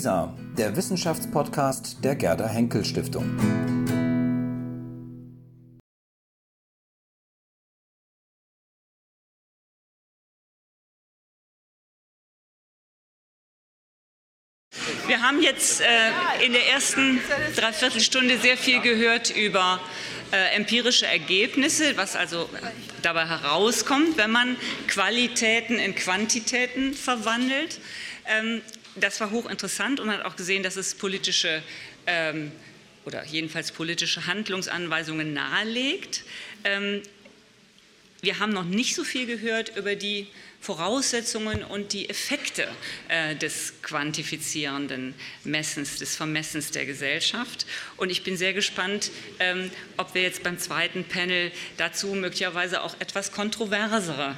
WISA, der Wissenschaftspodcast der Gerda Henkel Stiftung. Wir haben jetzt äh, in der ersten Dreiviertelstunde sehr viel gehört über äh, empirische Ergebnisse, was also dabei herauskommt, wenn man Qualitäten in Quantitäten verwandelt. Ähm, das war hochinteressant und man hat auch gesehen, dass es politische ähm, oder jedenfalls politische Handlungsanweisungen nahelegt. Ähm, wir haben noch nicht so viel gehört über die Voraussetzungen und die Effekte äh, des quantifizierenden Messens, des Vermessens der Gesellschaft. Und ich bin sehr gespannt, ähm, ob wir jetzt beim zweiten Panel dazu möglicherweise auch etwas kontroversere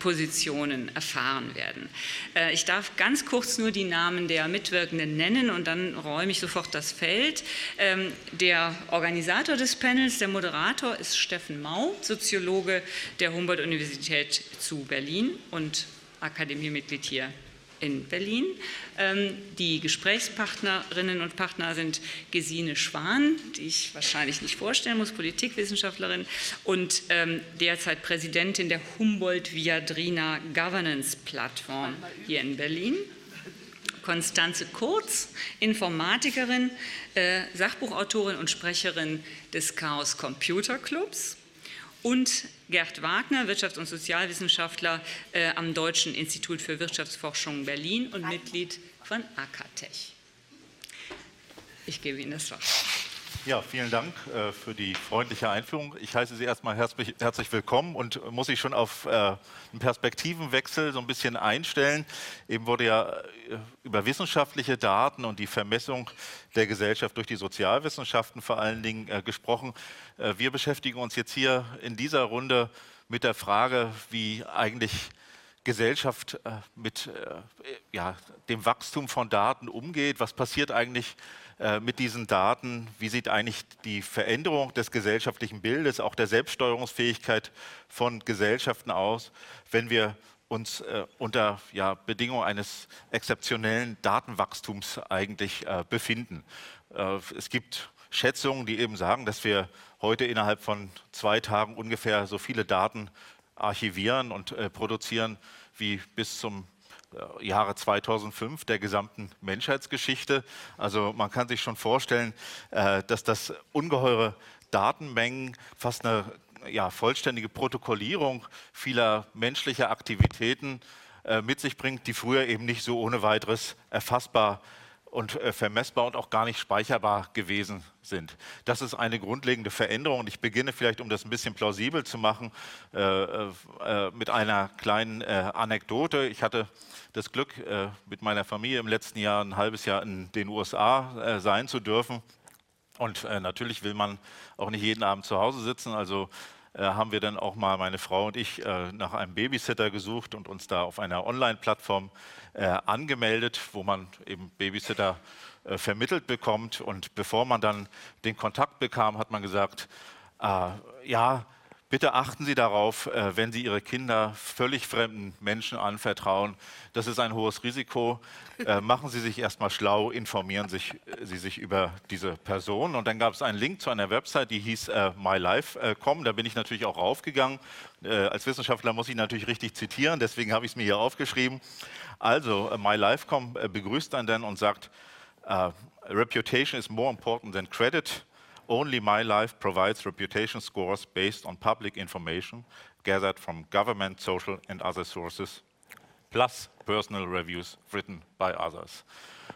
Positionen erfahren werden. Äh, ich darf ganz kurz nur die Namen der Mitwirkenden nennen und dann räume ich sofort das Feld. Ähm, der Organisator des Panels, der Moderator ist Steffen Mau, Soziologe der Humboldt-Universität zu Berlin und Akademiemitglied hier in Berlin. Ähm, die Gesprächspartnerinnen und Partner sind Gesine Schwan, die ich wahrscheinlich nicht vorstellen muss, Politikwissenschaftlerin und ähm, derzeit Präsidentin der Humboldt-Viadrina Governance Plattform hier in Berlin. Konstanze Kurz, Informatikerin, äh, Sachbuchautorin und Sprecherin des Chaos Computer Clubs und Gerd Wagner, Wirtschafts- und Sozialwissenschaftler äh, am Deutschen Institut für Wirtschaftsforschung Berlin und Mitglied von Akatech. Ich gebe Ihnen das Wort. Ja, vielen Dank äh, für die freundliche Einführung. Ich heiße Sie erstmal herzlich, herzlich willkommen und muss ich schon auf äh, einen Perspektivenwechsel so ein bisschen einstellen. Eben wurde ja äh, über wissenschaftliche Daten und die Vermessung der Gesellschaft durch die Sozialwissenschaften vor allen Dingen äh, gesprochen. Äh, wir beschäftigen uns jetzt hier in dieser Runde mit der Frage, wie eigentlich Gesellschaft mit ja, dem Wachstum von Daten umgeht. Was passiert eigentlich äh, mit diesen Daten? Wie sieht eigentlich die Veränderung des gesellschaftlichen Bildes, auch der Selbststeuerungsfähigkeit von Gesellschaften aus, wenn wir uns äh, unter ja, Bedingungen eines exzeptionellen Datenwachstums eigentlich äh, befinden? Äh, es gibt Schätzungen, die eben sagen, dass wir heute innerhalb von zwei Tagen ungefähr so viele Daten archivieren und äh, produzieren wie bis zum Jahre 2005 der gesamten Menschheitsgeschichte. Also man kann sich schon vorstellen, äh, dass das ungeheure Datenmengen, fast eine ja, vollständige Protokollierung vieler menschlicher Aktivitäten äh, mit sich bringt, die früher eben nicht so ohne weiteres erfassbar und vermessbar und auch gar nicht speicherbar gewesen sind. Das ist eine grundlegende Veränderung. Und ich beginne vielleicht, um das ein bisschen plausibel zu machen, äh, äh, mit einer kleinen äh, Anekdote. Ich hatte das Glück, äh, mit meiner Familie im letzten Jahr ein halbes Jahr in den USA äh, sein zu dürfen. Und äh, natürlich will man auch nicht jeden Abend zu Hause sitzen. Also haben wir dann auch mal, meine Frau und ich, nach einem Babysitter gesucht und uns da auf einer Online-Plattform angemeldet, wo man eben Babysitter vermittelt bekommt. Und bevor man dann den Kontakt bekam, hat man gesagt, ja, Bitte achten Sie darauf, äh, wenn Sie Ihre Kinder völlig fremden Menschen anvertrauen. Das ist ein hohes Risiko. Äh, machen Sie sich erstmal schlau, informieren sich, äh, Sie sich über diese Person. Und dann gab es einen Link zu einer Website, die hieß MyLife.com. Da bin ich natürlich auch raufgegangen. Als Wissenschaftler muss ich natürlich richtig zitieren, deswegen habe ich es mir hier aufgeschrieben. Also, MyLife.com begrüßt einen dann und sagt, Reputation is more important than credit. Only My Life provides reputation scores based on public information gathered from government, social, and other sources, plus personal reviews written by others.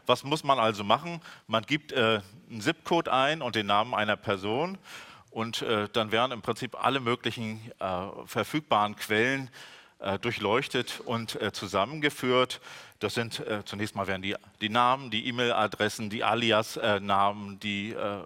Was muss man also machen? Man gibt äh, einen ZIP-Code ein und den Namen einer Person und äh, dann werden im Prinzip alle möglichen äh, verfügbaren Quellen durchleuchtet und äh, zusammengeführt. Das sind äh, zunächst mal werden die, die Namen, die E-Mail-Adressen, die Alias-Namen, äh, die äh,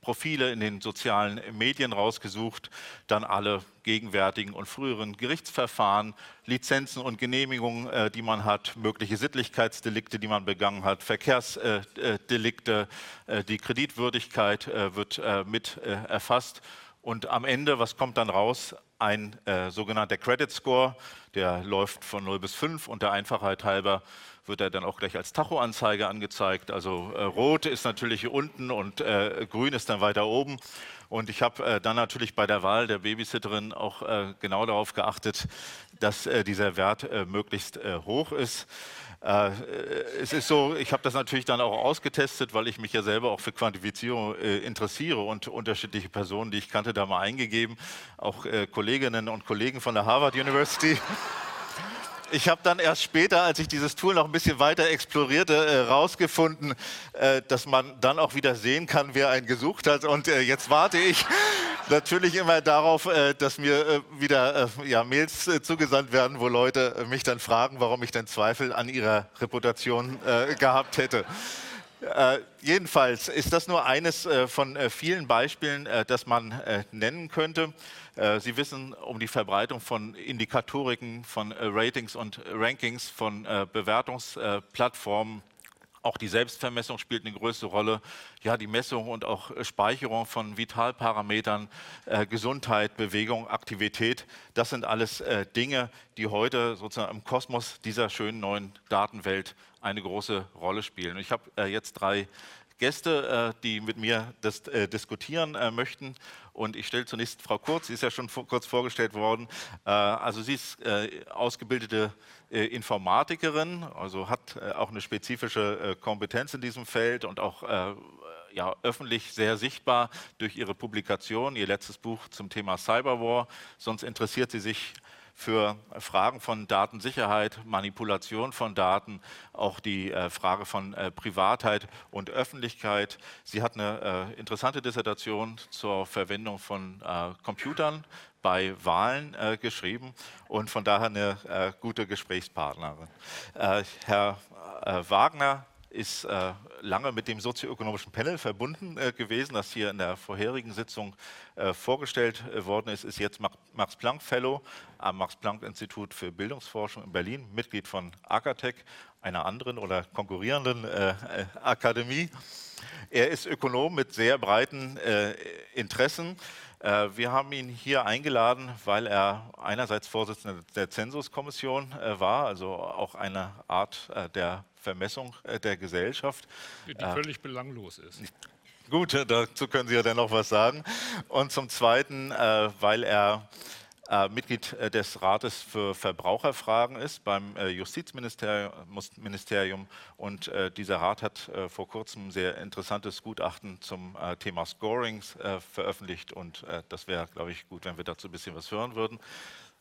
Profile in den sozialen Medien rausgesucht, dann alle gegenwärtigen und früheren Gerichtsverfahren, Lizenzen und Genehmigungen, äh, die man hat, mögliche Sittlichkeitsdelikte, die man begangen hat, Verkehrsdelikte, äh, äh, die Kreditwürdigkeit wird mit erfasst Und am Ende, was kommt dann raus? Ein äh, sogenannter Credit Score, der läuft von 0 bis 5 und der Einfachheit halber wird er dann auch gleich als Tachoanzeige angezeigt. Also äh, rot ist natürlich unten und äh, grün ist dann weiter oben. Und ich habe äh, dann natürlich bei der Wahl der Babysitterin auch äh, genau darauf geachtet, dass äh, dieser Wert möglichst hoch ist. Es ist so, ich habe das natürlich dann auch ausgetestet, weil ich mich ja selber auch für Quantifizierung interessiere und unterschiedliche Personen, die ich kannte, da mal eingegeben, auch Kolleginnen und Kollegen von der Harvard University. Ich habe dann erst später, als ich dieses Tool noch ein bisschen weiter explorierte, herausgefunden, äh, äh, dass man dann auch wieder sehen kann, wer einen gesucht hat. Und äh, jetzt warte ich natürlich immer darauf, äh, dass mir äh, wieder äh, ja, Mails zugesandt werden, wo Leute mich dann fragen, warum ich denn Zweifel an ihrer Reputation gehabt hätte. Äh, jedenfalls ist das nur eines äh, von äh, vielen Beispielen, das man nennen könnte. Sie wissen um die Verbreitung von Indikatoriken, von Ratings und Rankings, von Bewertungsplattformen auch die Selbstvermessung spielt eine größere Rolle. Ja, die Messung und auch Speicherung von Vitalparametern, äh, Gesundheit, Bewegung, Aktivität, das sind alles äh, Dinge, die heute sozusagen im Kosmos dieser schönen neuen Datenwelt eine große Rolle spielen. Ich habe äh, jetzt drei Gäste, äh, die mit mir das äh, diskutieren äh, möchten. Und ich stelle zunächst Frau Kurz, sie ist ja schon kurz vorgestellt worden. also sie ist ausgebildete Informatikerin, also hat auch eine spezifische Kompetenz in diesem Feld und auch ja, öffentlich sehr sichtbar durch ihre Publikation, ihr letztes Buch zum Thema Cyberwar. Sonst interessiert sie sich für Fragen von Datensicherheit, Manipulation von Daten, auch die äh, Frage von äh, Privatheit und Öffentlichkeit. Sie hat eine äh, interessante Dissertation zur Verwendung von Computern bei Wahlen geschrieben und von daher eine gute Gesprächspartnerin. Herr Wagner ist äh, lange mit dem sozioökonomischen Panel verbunden äh, gewesen, das hier in der vorherigen Sitzung äh, vorgestellt äh, worden ist, ist jetzt Max Planck Fellow am Max Planck Institut für Bildungsforschung in Berlin, Mitglied von Akatec, einer anderen oder konkurrierenden äh, äh, Akademie. Er ist Ökonom mit sehr breiten Interessen. Wir haben ihn hier eingeladen, weil er einerseits Vorsitzender der Zensuskommission war, also auch eine Art der Vermessung äh, der Gesellschaft. Die äh, völlig belanglos ist. Gut, dazu können Sie ja dann noch was sagen. Und zum Zweiten, äh, weil er Mitglied des Rates für Verbraucherfragen ist beim Justizministerium. Und dieser Rat hat vor kurzem sehr interessantes Gutachten zum Thema Scorings veröffentlicht. Und das wäre, glaube ich, gut, wenn wir dazu ein bisschen was hören würden.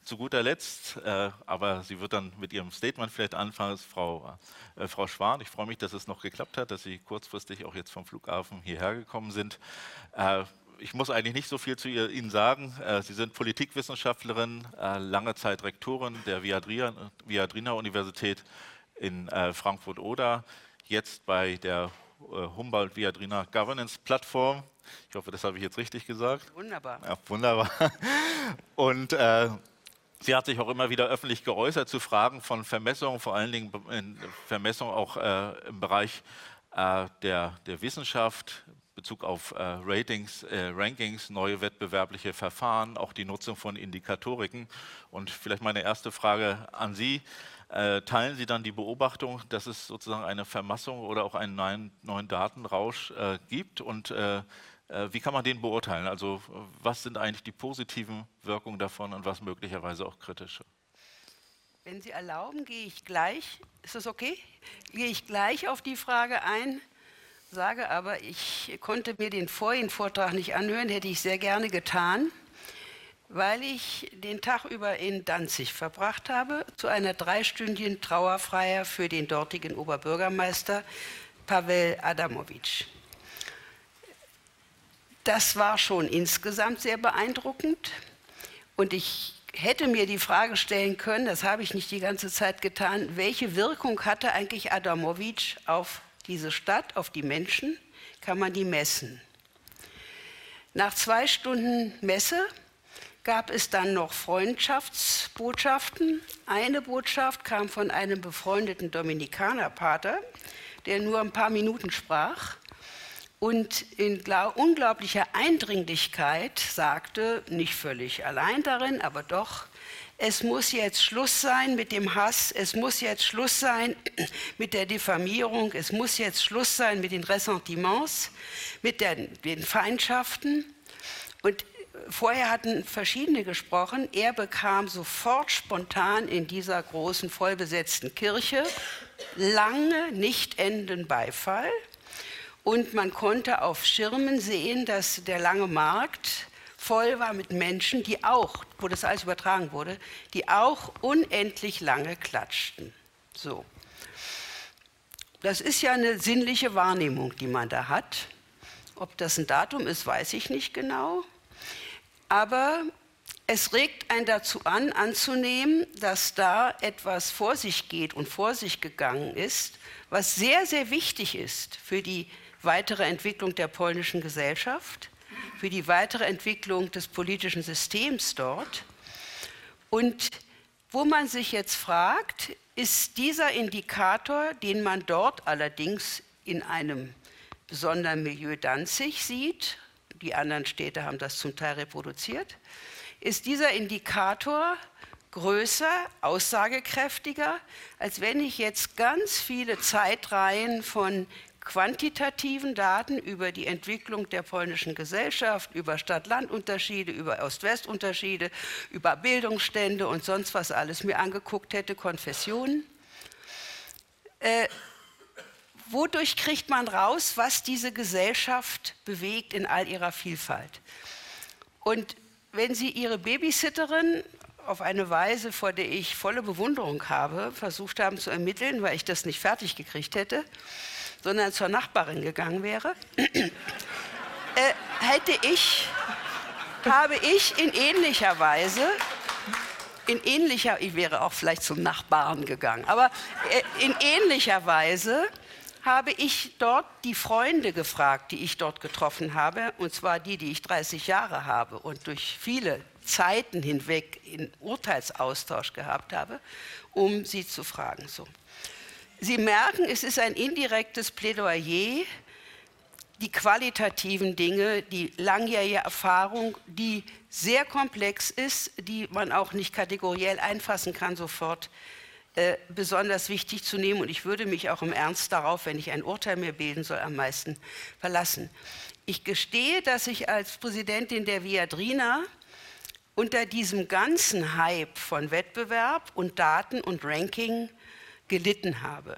Zu guter Letzt, äh, aber sie wird dann mit ihrem Statement vielleicht anfangen, ist Frau, äh, Frau Schwan. Ich freue mich, dass es noch geklappt hat, dass Sie kurzfristig auch jetzt vom Flughafen hierher gekommen sind. Ich muss eigentlich nicht so viel zu Ihnen sagen. Äh, sie sind Politikwissenschaftlerin, äh, lange Zeit Rektorin der Viadrina Universität in äh, Frankfurt-Oder, jetzt bei der Humboldt Viadrina Governance Plattform. Ich hoffe, das habe ich jetzt richtig gesagt. Wunderbar. Ja, wunderbar. Und äh, Sie hat sich auch immer wieder öffentlich geäußert zu Fragen von Vermessung, vor allen Dingen in Vermessung auch äh, im Bereich äh, der, der Wissenschaft, Bezug auf äh, Ratings, äh, Rankings, neue wettbewerbliche Verfahren, auch die Nutzung von Indikatoriken. Und vielleicht meine erste Frage an Sie. Äh, teilen Sie dann die Beobachtung, dass es sozusagen eine Vermassung oder auch einen neuen, neuen Datenrausch äh, gibt? Und äh, wie kann man den beurteilen? Also was sind eigentlich die positiven Wirkungen davon und was möglicherweise auch kritische? Wenn Sie erlauben, gehe ich gleich, ist das okay? Gehe ich gleich auf die Frage ein, sage aber, ich konnte mir den vorigen Vortrag nicht anhören, hätte ich sehr gerne getan, weil ich den Tag über in Danzig verbracht habe, zu einer dreistündigen Trauerfeier für den dortigen Oberbürgermeister Pavel Adamowitsch. Das war schon insgesamt sehr beeindruckend. Und ich hätte mir die Frage stellen können, das habe ich nicht die ganze Zeit getan, welche Wirkung hatte eigentlich Adamowitsch auf diese Stadt, auf die Menschen? Kann man die messen? Nach zwei Stunden Messe gab es dann noch Freundschaftsbotschaften. Eine Botschaft kam von einem befreundeten Dominikanerpater, der nur ein paar Minuten sprach. und in unglaublicher Eindringlichkeit sagte, nicht völlig allein darin, aber doch, es muss jetzt Schluss sein mit dem Hass, es muss jetzt Schluss sein mit der Diffamierung, es muss jetzt Schluss sein mit den Ressentiments, mit den, den Feindschaften. Und vorher hatten verschiedene gesprochen. Er bekam sofort spontan in dieser großen, vollbesetzten Kirche lange nicht enden Beifall. Und man konnte auf Schirmen sehen, dass der lange Markt voll war mit Menschen, die auch, wo das alles übertragen wurde, die auch unendlich lange klatschten. So. Das ist ja eine sinnliche Wahrnehmung, die man da hat. Ob das ein Datum ist, weiß ich nicht genau. Aber es regt einen dazu an, anzunehmen, dass da etwas vor sich geht und vor sich gegangen ist, was sehr, sehr wichtig ist für die weitere Entwicklung der polnischen Gesellschaft, für die weitere Entwicklung des politischen Systems dort. Und wo man sich jetzt fragt, ist dieser Indikator, den man dort allerdings in einem besonderen Milieu Danzig sieht, die anderen Städte haben das zum Teil reproduziert, ist dieser Indikator größer, aussagekräftiger, als wenn ich jetzt ganz viele Zeitreihen von quantitativen Daten über die Entwicklung der polnischen Gesellschaft, über Stadt-Land-Unterschiede, über Ost-West-Unterschiede, über Bildungsstände und sonst was alles mir angeguckt hätte, Konfessionen. Äh, wodurch kriegt man raus, was diese Gesellschaft bewegt in all ihrer Vielfalt? Und wenn Sie Ihre Babysitterin auf eine Weise, vor der ich volle Bewunderung habe, versucht haben zu ermitteln, weil ich das nicht fertig gekriegt hätte, sondern zur Nachbarin gegangen wäre, äh, hätte ich, habe ich in ähnlicher Weise, in ähnlicher, ich wäre auch vielleicht zum Nachbarn gegangen, aber äh, in ähnlicher Weise habe ich dort die Freunde gefragt, die ich dort getroffen habe, und zwar die, die ich 30 Jahre habe und durch viele Zeiten hinweg in Urteilsaustausch gehabt habe, um sie zu fragen. So. Sie merken, es ist ein indirektes Plädoyer, die qualitativen Dinge, die langjährige Erfahrung, die sehr komplex ist, die man auch nicht kategoriell einfassen kann sofort, äh, besonders wichtig zu nehmen. Und ich würde mich auch im Ernst darauf, wenn ich ein Urteil mir bilden soll, am meisten verlassen. Ich gestehe, dass ich als Präsidentin der Viadrina unter diesem ganzen Hype von Wettbewerb und Daten und Ranking gelitten habe,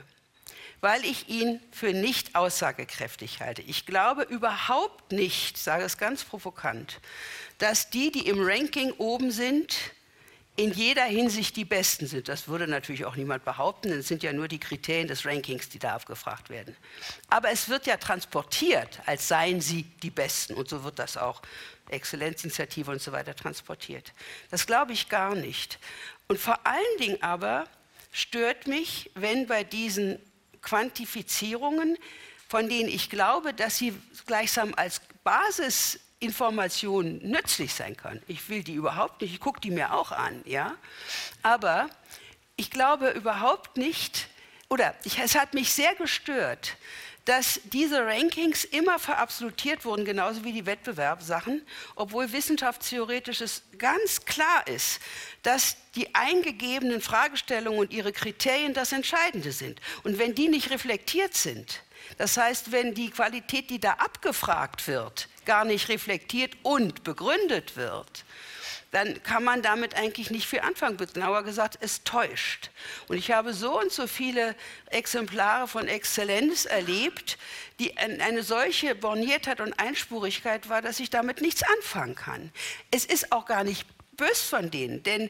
weil ich ihn für nicht aussagekräftig halte. Ich glaube überhaupt nicht, sage es ganz provokant, dass die, die im Ranking oben sind, in jeder Hinsicht die Besten sind. Das würde natürlich auch niemand behaupten, denn es sind ja nur die Kriterien des Rankings, die da abgefragt werden. Aber es wird ja transportiert, als seien sie die Besten. Und so wird das auch, Exzellenzinitiative und so weiter, transportiert. Das glaube ich gar nicht. Und vor allen Dingen aber stört mich, wenn bei diesen Quantifizierungen, von denen ich glaube, dass sie gleichsam als Basisinformation nützlich sein können. Ich will die überhaupt nicht, ich gucke die mir auch an, ja. Aber ich glaube überhaupt nicht, oder ich, es hat mich sehr gestört, dass diese Rankings immer verabsolutiert wurden, genauso wie die Wettbewerbssachen, obwohl wissenschaftstheoretisch es ganz klar ist, dass die eingegebenen Fragestellungen und ihre Kriterien das Entscheidende sind. Und wenn die nicht reflektiert sind, das heißt, wenn die Qualität, die da abgefragt wird, gar nicht reflektiert und begründet wird, dann kann man damit eigentlich nicht viel anfangen. Genauer gesagt, es täuscht. Und ich habe so und so viele Exemplare von Exzellenz erlebt, die eine solche Borniertheit und Einspurigkeit war, dass ich damit nichts anfangen kann. Es ist auch gar nicht bös von denen, denn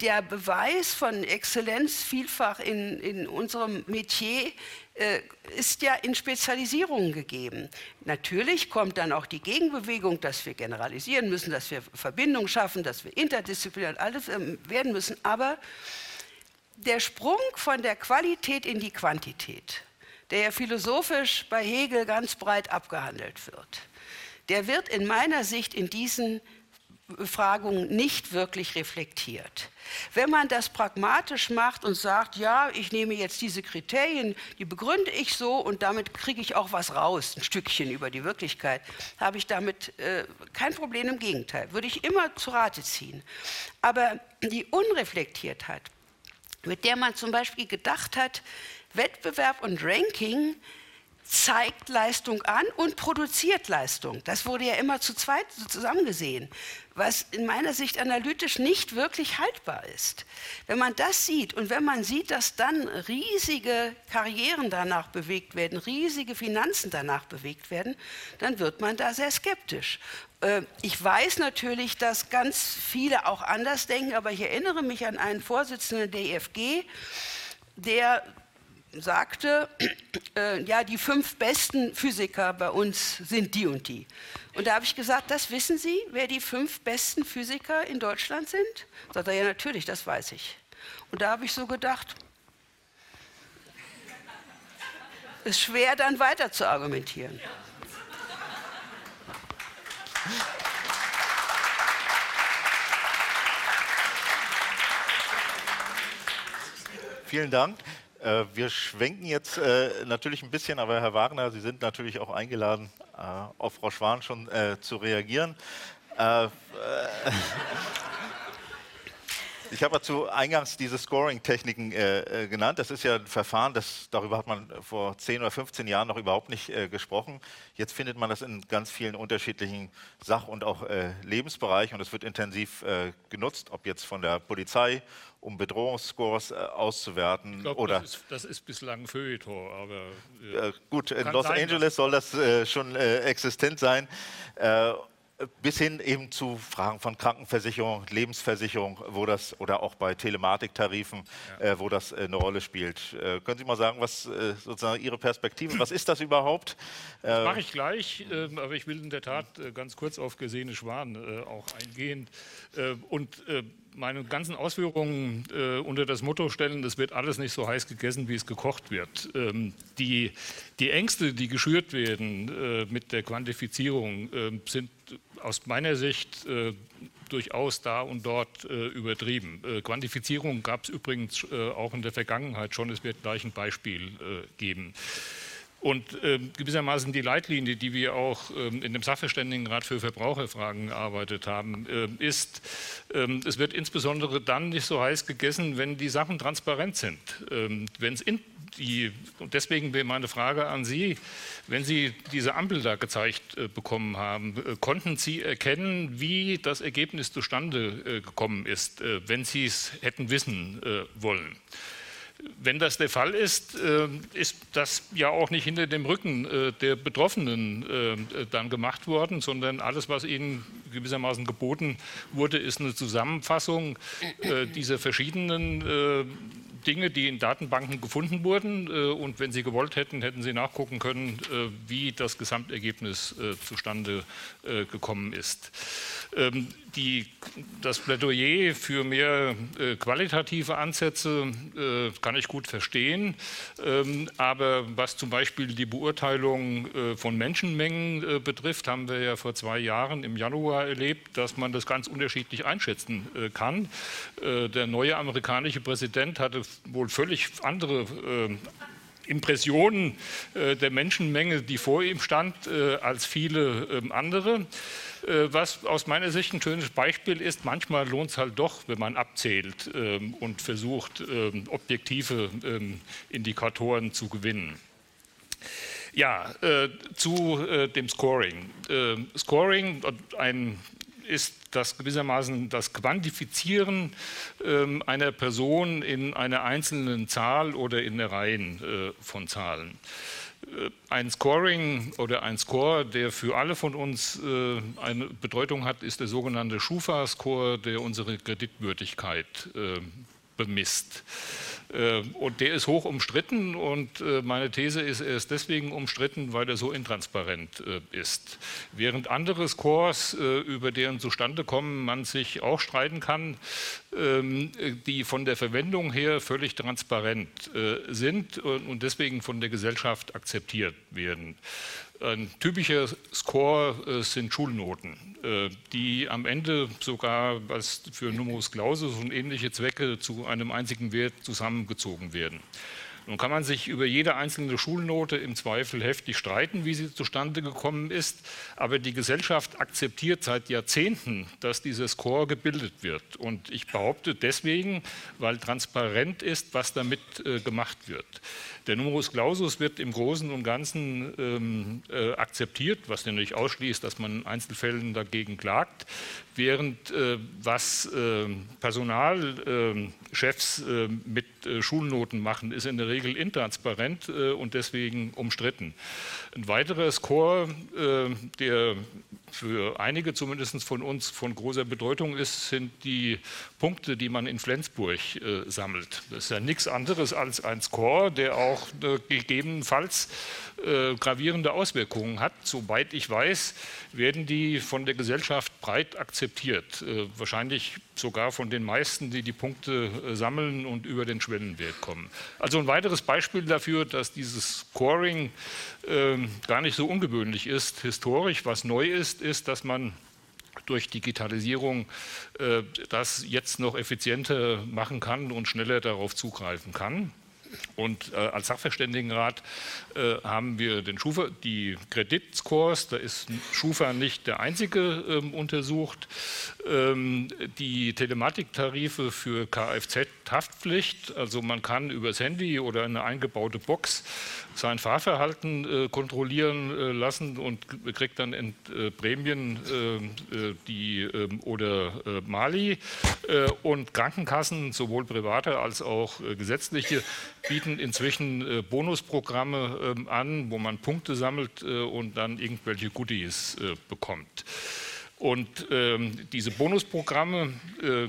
der Beweis von Exzellenz vielfach in, in unserem Metier äh, ist ja in Spezialisierungen gegeben. Natürlich kommt dann auch die Gegenbewegung, dass wir generalisieren müssen, dass wir Verbindungen schaffen, dass wir interdisziplinär alles ähm, werden müssen. Aber der Sprung von der Qualität in die Quantität, der ja philosophisch bei Hegel ganz breit abgehandelt wird, der wird in meiner Sicht in diesen Befragung nicht wirklich reflektiert. Wenn man das pragmatisch macht und sagt, ja, ich nehme jetzt diese Kriterien, die begründe ich so und damit kriege ich auch was raus, ein Stückchen über die Wirklichkeit, habe ich damit äh, kein Problem, im Gegenteil, würde ich immer zu Rate ziehen. Aber die Unreflektiertheit, mit der man zum Beispiel gedacht hat, Wettbewerb und Ranking zeigt Leistung an und produziert Leistung. Das wurde ja immer zu zweit zusammen gesehen, was in meiner Sicht analytisch nicht wirklich haltbar ist. Wenn man das sieht und wenn man sieht, dass dann riesige Karrieren danach bewegt werden, riesige Finanzen danach bewegt werden, dann wird man da sehr skeptisch. Äh, ich weiß natürlich, dass ganz viele auch anders denken, aber ich erinnere mich an einen Vorsitzenden der EFG, der sagte, äh, ja, die fünf besten Physiker bei uns sind die und die. Und da habe ich gesagt, das wissen Sie, wer die fünf besten Physiker in Deutschland sind? Sagt er, ja, natürlich, das weiß ich. Und da habe ich so gedacht, ist schwer dann weiter zu argumentieren. Vielen Dank. Äh, wir schwenken jetzt äh, natürlich ein bisschen, aber Herr Wagner, Sie sind natürlich auch eingeladen, äh, auf Frau Schwan schon zu reagieren. Ich habe dazu eingangs diese Scoring-Techniken äh, genannt. Das ist ja ein Verfahren, das, darüber hat man vor 10 oder 15 Jahren noch überhaupt nicht äh, gesprochen. Jetzt findet man das in ganz vielen unterschiedlichen Sach- und auch äh, Lebensbereichen und es wird intensiv genutzt, ob jetzt von der Polizei, um Bedrohungsscores auszuwerten. Glaub, oder das ist, das ist bislang Feuilleton, aber... gut, in Los Angeles soll das schon existent sein bis hin eben zu Fragen von Krankenversicherung, Lebensversicherung, wo das oder auch bei Telematiktarifen, ja. äh, wo das äh, eine Rolle spielt. Äh, können Sie mal sagen, was äh, sozusagen Ihre Perspektive, was ist das überhaupt? Das äh, mache ich gleich, ähm, aber ich will in der Tat äh, ganz kurz auf gesehene Schwan auch eingehen und meine ganzen Ausführungen äh, unter das Motto stellen, es wird alles nicht so heiß gegessen, wie es gekocht wird. Ähm, die, die, Ängste, die geschürt werden äh, mit der Quantifizierung, äh, sind aus meiner Sicht äh, durchaus da und dort äh, übertrieben. Äh, Quantifizierung gab es übrigens auch in der Vergangenheit schon. Es wird gleich ein Beispiel geben. Und äh, gewissermaßen die Leitlinie, die wir auch ähm, in dem Sachverständigenrat für Verbraucherfragen gearbeitet haben, ist, ähm, es wird insbesondere dann nicht so heiß gegessen, wenn die Sachen transparent sind. Ähm, wenn es in die, und deswegen meine Frage an Sie, wenn Sie diese Ampel da gezeigt äh, bekommen haben, äh, konnten Sie erkennen, wie das Ergebnis zustande äh, gekommen ist, äh, wenn Sie es hätten wissen äh, wollen? Wenn das der Fall ist, äh, ist das ja auch nicht hinter dem Rücken der Betroffenen dann gemacht worden, sondern alles, was ihnen gewissermaßen geboten wurde, ist eine Zusammenfassung dieser verschiedenen Dinge, die in Datenbanken gefunden wurden. Und wenn Sie gewollt hätten, hätten Sie nachgucken können, wie das Gesamtergebnis zustande gekommen ist. Die, das Plädoyer für mehr äh, qualitative Ansätze äh, kann ich gut verstehen, ähm, aber was zum Beispiel die Beurteilung äh, von Menschenmengen äh, betrifft, haben wir ja vor zwei Jahren im Januar erlebt, dass man das ganz unterschiedlich einschätzen äh, kann. Äh, der neue amerikanische Präsident hatte wohl völlig andere Impressionen der Menschenmenge, die vor ihm stand, als viele ähm, andere. Äh, was aus meiner Sicht ein schönes Beispiel ist, manchmal lohnt es halt doch, wenn man abzählt ähm, und versucht, ähm, objektive ähm, Indikatoren zu gewinnen. Ja, äh, zu äh, dem Scoring. Äh, Scoring ein, ist das gewissermaßen das Quantifizieren äh, einer Person in einer einzelnen Zahl oder in Reihen äh, von Zahlen. Äh, ein Scoring oder ein Score, der für alle von uns äh, eine Bedeutung hat, ist der sogenannte Schufa-Score, der unsere Kreditwürdigkeit äh, bemisst. Und der ist hoch umstritten und meine These ist, er ist deswegen umstritten, weil er so intransparent ist. Während andere Scores, über deren Zustandekommen man sich auch streiten kann, die von der Verwendung her völlig transparent sind und deswegen von der Gesellschaft akzeptiert werden. Ein typischer Score äh, sind Schulnoten, äh, die am Ende sogar was für Numerus Clausus und ähnliche Zwecke zu einem einzigen Wert zusammengezogen werden. Nun kann man sich über jede einzelne Schulnote im Zweifel heftig streiten, wie sie zustande gekommen ist, aber die Gesellschaft akzeptiert seit Jahrzehnten, dass dieser Score gebildet wird. Und ich behaupte deswegen, weil transparent ist, was damit äh, gemacht wird. Der Numerus Clausus wird im Großen und Ganzen ähm, äh, akzeptiert, was natürlich ausschließt, dass man in Einzelfällen dagegen klagt, während äh, was äh, Personalchefs äh, mit äh, Schulnoten machen, ist in der Regel intransparent äh, und deswegen umstritten. Ein weiterer Score, der für einige zumindest von uns von großer Bedeutung ist, sind die Punkte, die man in Flensburg äh, sammelt. Das ist ja nichts anderes als ein Score, der auch äh, gegebenenfalls äh, gravierende Auswirkungen hat. Soweit ich weiß, werden die von der Gesellschaft breit akzeptiert. Äh, wahrscheinlich sogar von den meisten, die die Punkte äh, sammeln und über den Schwellenwert kommen. Also ein weiteres Beispiel dafür, dass dieses Scoring ähm, gar nicht so ungewöhnlich ist. Historisch, was neu ist, ist, dass man durch Digitalisierung äh, das jetzt noch effizienter machen kann und schneller darauf zugreifen kann. Und äh, als Sachverständigenrat äh, haben wir den Schufa, die Kreditscores, da ist Schufa nicht der einzige ähm, untersucht. Ähm, die Telematiktarife für Kfz-Haftpflicht, also man kann übers Handy oder eine eingebaute Box sein Fahrverhalten äh, kontrollieren äh, lassen und kriegt dann äh, Prämien die, ähm, oder Mali. und Krankenkassen, sowohl private als auch gesetzliche, bieten inzwischen Bonusprogramme äh, an, wo man Punkte sammelt und dann irgendwelche Goodies bekommt. Und ähm, diese Bonusprogramme äh,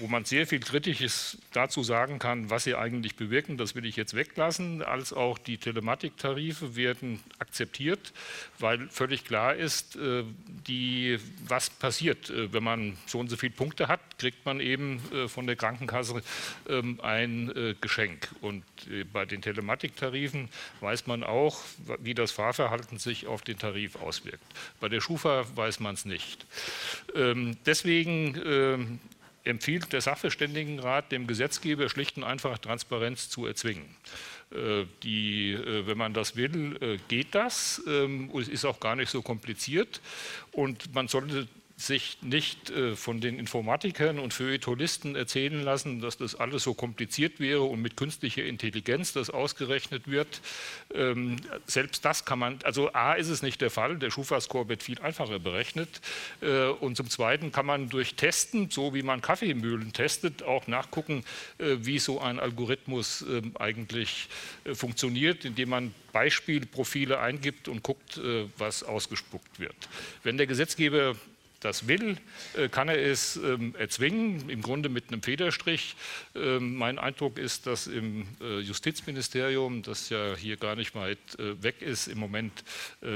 wo man sehr viel Kritisches dazu sagen kann, was sie eigentlich bewirken, das will ich jetzt weglassen, als auch die Telematiktarife werden akzeptiert, weil völlig klar ist, äh, die, was passiert, äh, wenn man so und so viele Punkte hat, kriegt man eben äh, von der Krankenkasse ähm, ein Geschenk. Und bei den Telematiktarifen weiß man auch, wie das Fahrverhalten sich auf den Tarif auswirkt. Bei der Schufa weiß man es nicht. Ähm, deswegen ähm, empfiehlt der Sachverständigenrat dem Gesetzgeber schlicht und einfach Transparenz zu erzwingen. Äh, die, äh, wenn man das will, äh, geht das. Ähm, es ist auch gar nicht so kompliziert. Und man sollte sich nicht äh, von den Informatikern und Feuilletonisten erzählen lassen, dass das alles so kompliziert wäre und mit künstlicher Intelligenz das ausgerechnet wird. Ähm, selbst das kann man, also A ist es nicht der Fall, der Schufa-Score wird viel einfacher berechnet äh, und zum Zweiten kann man durch Testen, so wie man Kaffeemühlen testet, auch nachgucken, äh, wie so ein Algorithmus ähm, eigentlich funktioniert, indem man Beispielprofile eingibt und guckt, was ausgespuckt wird. Wenn der Gesetzgeber das will, äh, kann er es ähm, erzwingen, im Grunde mit einem Federstrich. Ähm, mein Eindruck ist, dass im äh, Justizministerium, das ja hier gar nicht weit äh, weg ist, im Moment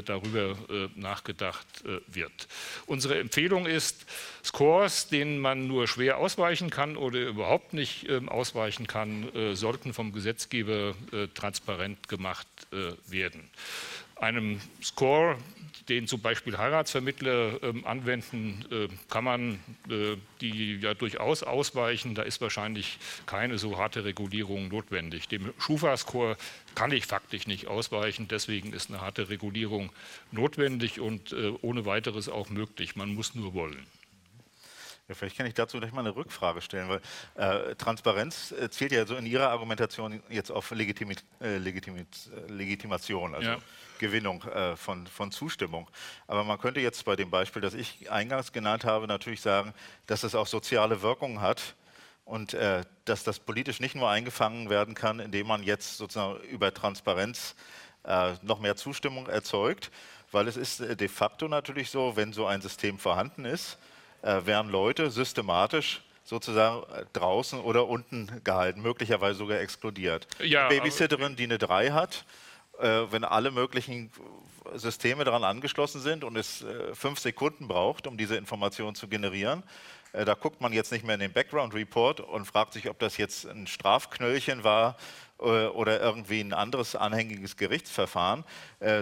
darüber nachgedacht wird. Unsere Empfehlung ist, Scores, denen man nur schwer ausweichen kann oder überhaupt nicht ähm, ausweichen kann, sollten vom Gesetzgeber transparent gemacht werden einem Score, den zum Beispiel Heiratsvermittler äh, anwenden, äh, kann man äh, die ja durchaus ausweichen. Da ist wahrscheinlich keine so harte Regulierung notwendig. Dem Schufa-Score kann ich faktisch nicht ausweichen. Deswegen ist eine harte Regulierung notwendig und äh, ohne weiteres auch möglich. Man muss nur wollen. Ja, vielleicht kann ich dazu gleich mal eine Rückfrage stellen, weil äh, Transparenz äh, zielt ja so in Ihrer Argumentation jetzt auf Legitimi äh, Legitimi Legitimation, also ja. Gewinnung äh, von, von Zustimmung. Aber man könnte jetzt bei dem Beispiel, das ich eingangs genannt habe, natürlich sagen, dass es auch soziale Wirkungen hat und äh, dass das politisch nicht nur eingefangen werden kann, indem man jetzt sozusagen über Transparenz äh, noch mehr Zustimmung erzeugt, weil es ist de facto natürlich so, wenn so ein System vorhanden ist, äh, werden Leute systematisch sozusagen äh, draußen oder unten gehalten, möglicherweise sogar explodiert. Ja, Eine Babysitterin, die eine 3 hat, äh, wenn alle möglichen Systeme daran angeschlossen sind und es äh, fünf Sekunden braucht, um diese Information zu generieren, äh, da guckt man jetzt nicht mehr in den Background Report und fragt sich, ob das jetzt ein Strafknöllchen war äh, oder irgendwie ein anderes anhängiges Gerichtsverfahren,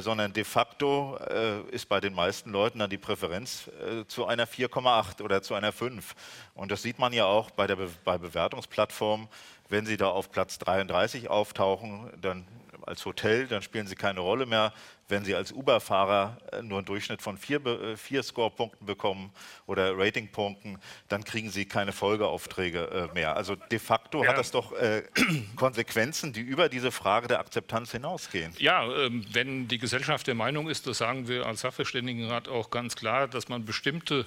sondern de facto ist bei den meisten Leuten dann die Präferenz zu einer 4,8 oder zu einer 5. Und das sieht man ja auch bei, der Be bei Bewertungsplattformen. Wenn sie da auf Platz 33 auftauchen, dann als Hotel, dann spielen sie keine Rolle mehr. Wenn sie als Uber-Fahrer äh, nur einen Durchschnitt von vier, äh, vier Score-Punkten bekommen oder Rating-Punkten, dann kriegen sie keine Folgeaufträge äh, mehr. Also de facto ja. hat das doch äh, Konsequenzen, die über diese Frage der Akzeptanz hinausgehen. Ja, ähm, wenn die Gesellschaft der Meinung ist, das sagen wir als Sachverständigenrat auch ganz klar, dass man bestimmte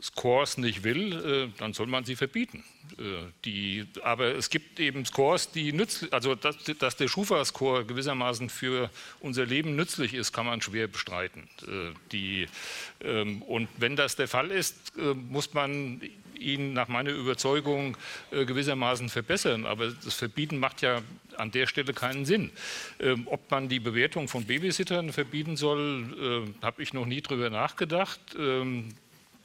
Scores nicht will, dann soll man sie verbieten. Äh, die, aber es gibt eben Scores, die nützlich, also dass, dass der Schufa-Score gewissermaßen für unser Leben nützlich ist, kann man schwer bestreiten. Äh, die, ähm, und wenn das der Fall ist, äh, muss man ihn nach meiner Überzeugung gewissermaßen verbessern. Aber das Verbieten macht ja an der Stelle keinen Sinn. Ähm, ob man die Bewertung von Babysittern verbieten soll, habe ich noch nie drüber nachgedacht.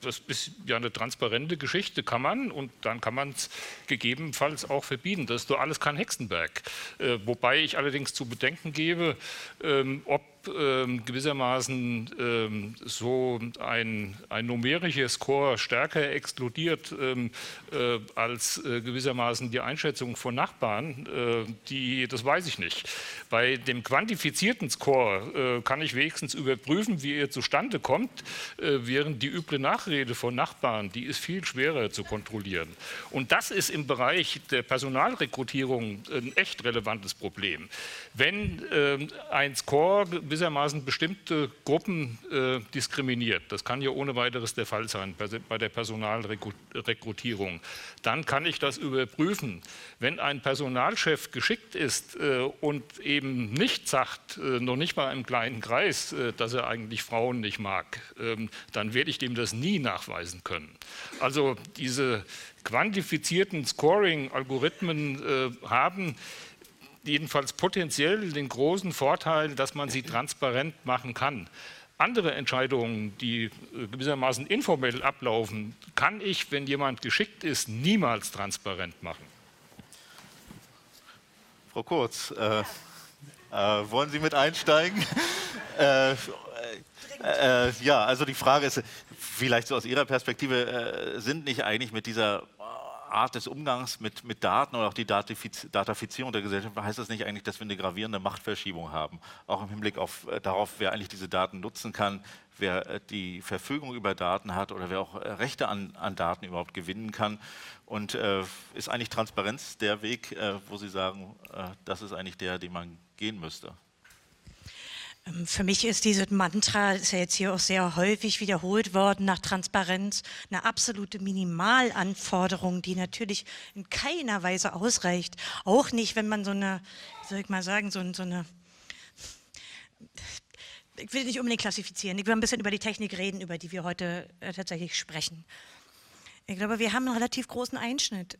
Das ist ja eine transparente Geschichte, kann man und dann kann man es gegebenenfalls auch verbieten. Das ist doch alles kein Hexenberg. Äh, wobei ich allerdings zu bedenken gebe, ähm, ob ähm, gewissermaßen ähm, so ein, ein numerischer Score stärker explodiert ähm, äh, als äh, gewissermaßen die Einschätzung von Nachbarn, äh, die, das weiß ich nicht. Bei dem quantifizierten Score äh, kann ich wenigstens überprüfen, wie er zustande kommt, äh, während die üble Nachrede von Nachbarn, die ist viel schwerer zu kontrollieren. Und das ist im Bereich der Personalrekrutierung ein echt relevantes Problem. Wenn ähm, ein Score gewissermaßen bestimmte Gruppen äh, diskriminiert. Das kann ja ohne weiteres der Fall sein bei der Personalrekrutierung. Dann kann ich das überprüfen. Wenn ein Personalchef geschickt ist äh, und eben nicht sagt, äh, noch nicht mal im kleinen Kreis, äh, dass er eigentlich Frauen nicht mag, ähm, dann werde ich dem das nie nachweisen können. Also diese quantifizierten Scoring-Algorithmen äh, haben jedenfalls potenziell den großen Vorteil, dass man sie transparent machen kann. Andere Entscheidungen, die äh, gewissermaßen informell ablaufen, kann ich, wenn jemand geschickt ist, niemals transparent machen. Frau Kurz, äh, äh, wollen Sie mit einsteigen? äh, äh, ja, also die Frage ist, vielleicht so aus Ihrer Perspektive, äh, sind nicht eigentlich mit dieser Art des Umgangs mit, mit Daten oder auch die Datifiz Datafizierung der Gesellschaft, heißt das nicht eigentlich, dass wir eine gravierende Machtverschiebung haben? Auch im Hinblick auf, äh, darauf, wer eigentlich diese Daten nutzen kann, wer äh, die Verfügung über Daten hat oder wer auch äh, Rechte an, an Daten überhaupt gewinnen kann. Und äh, ist eigentlich Transparenz der Weg, äh, wo Sie sagen, äh, das ist eigentlich der, den man gehen müsste? Ähm, für mich ist dieses Mantra, ist ja jetzt hier auch sehr häufig wiederholt worden, nach Transparenz eine absolute Minimalanforderung, die natürlich in keiner Weise ausreicht. Auch nicht, wenn man so eine, soll ich mal sagen, so, so eine, ich will nicht unbedingt klassifizieren, ich will ein bisschen über die Technik reden, über die wir heute äh, tatsächlich sprechen. Ich glaube, wir haben einen relativ großen Einschnitt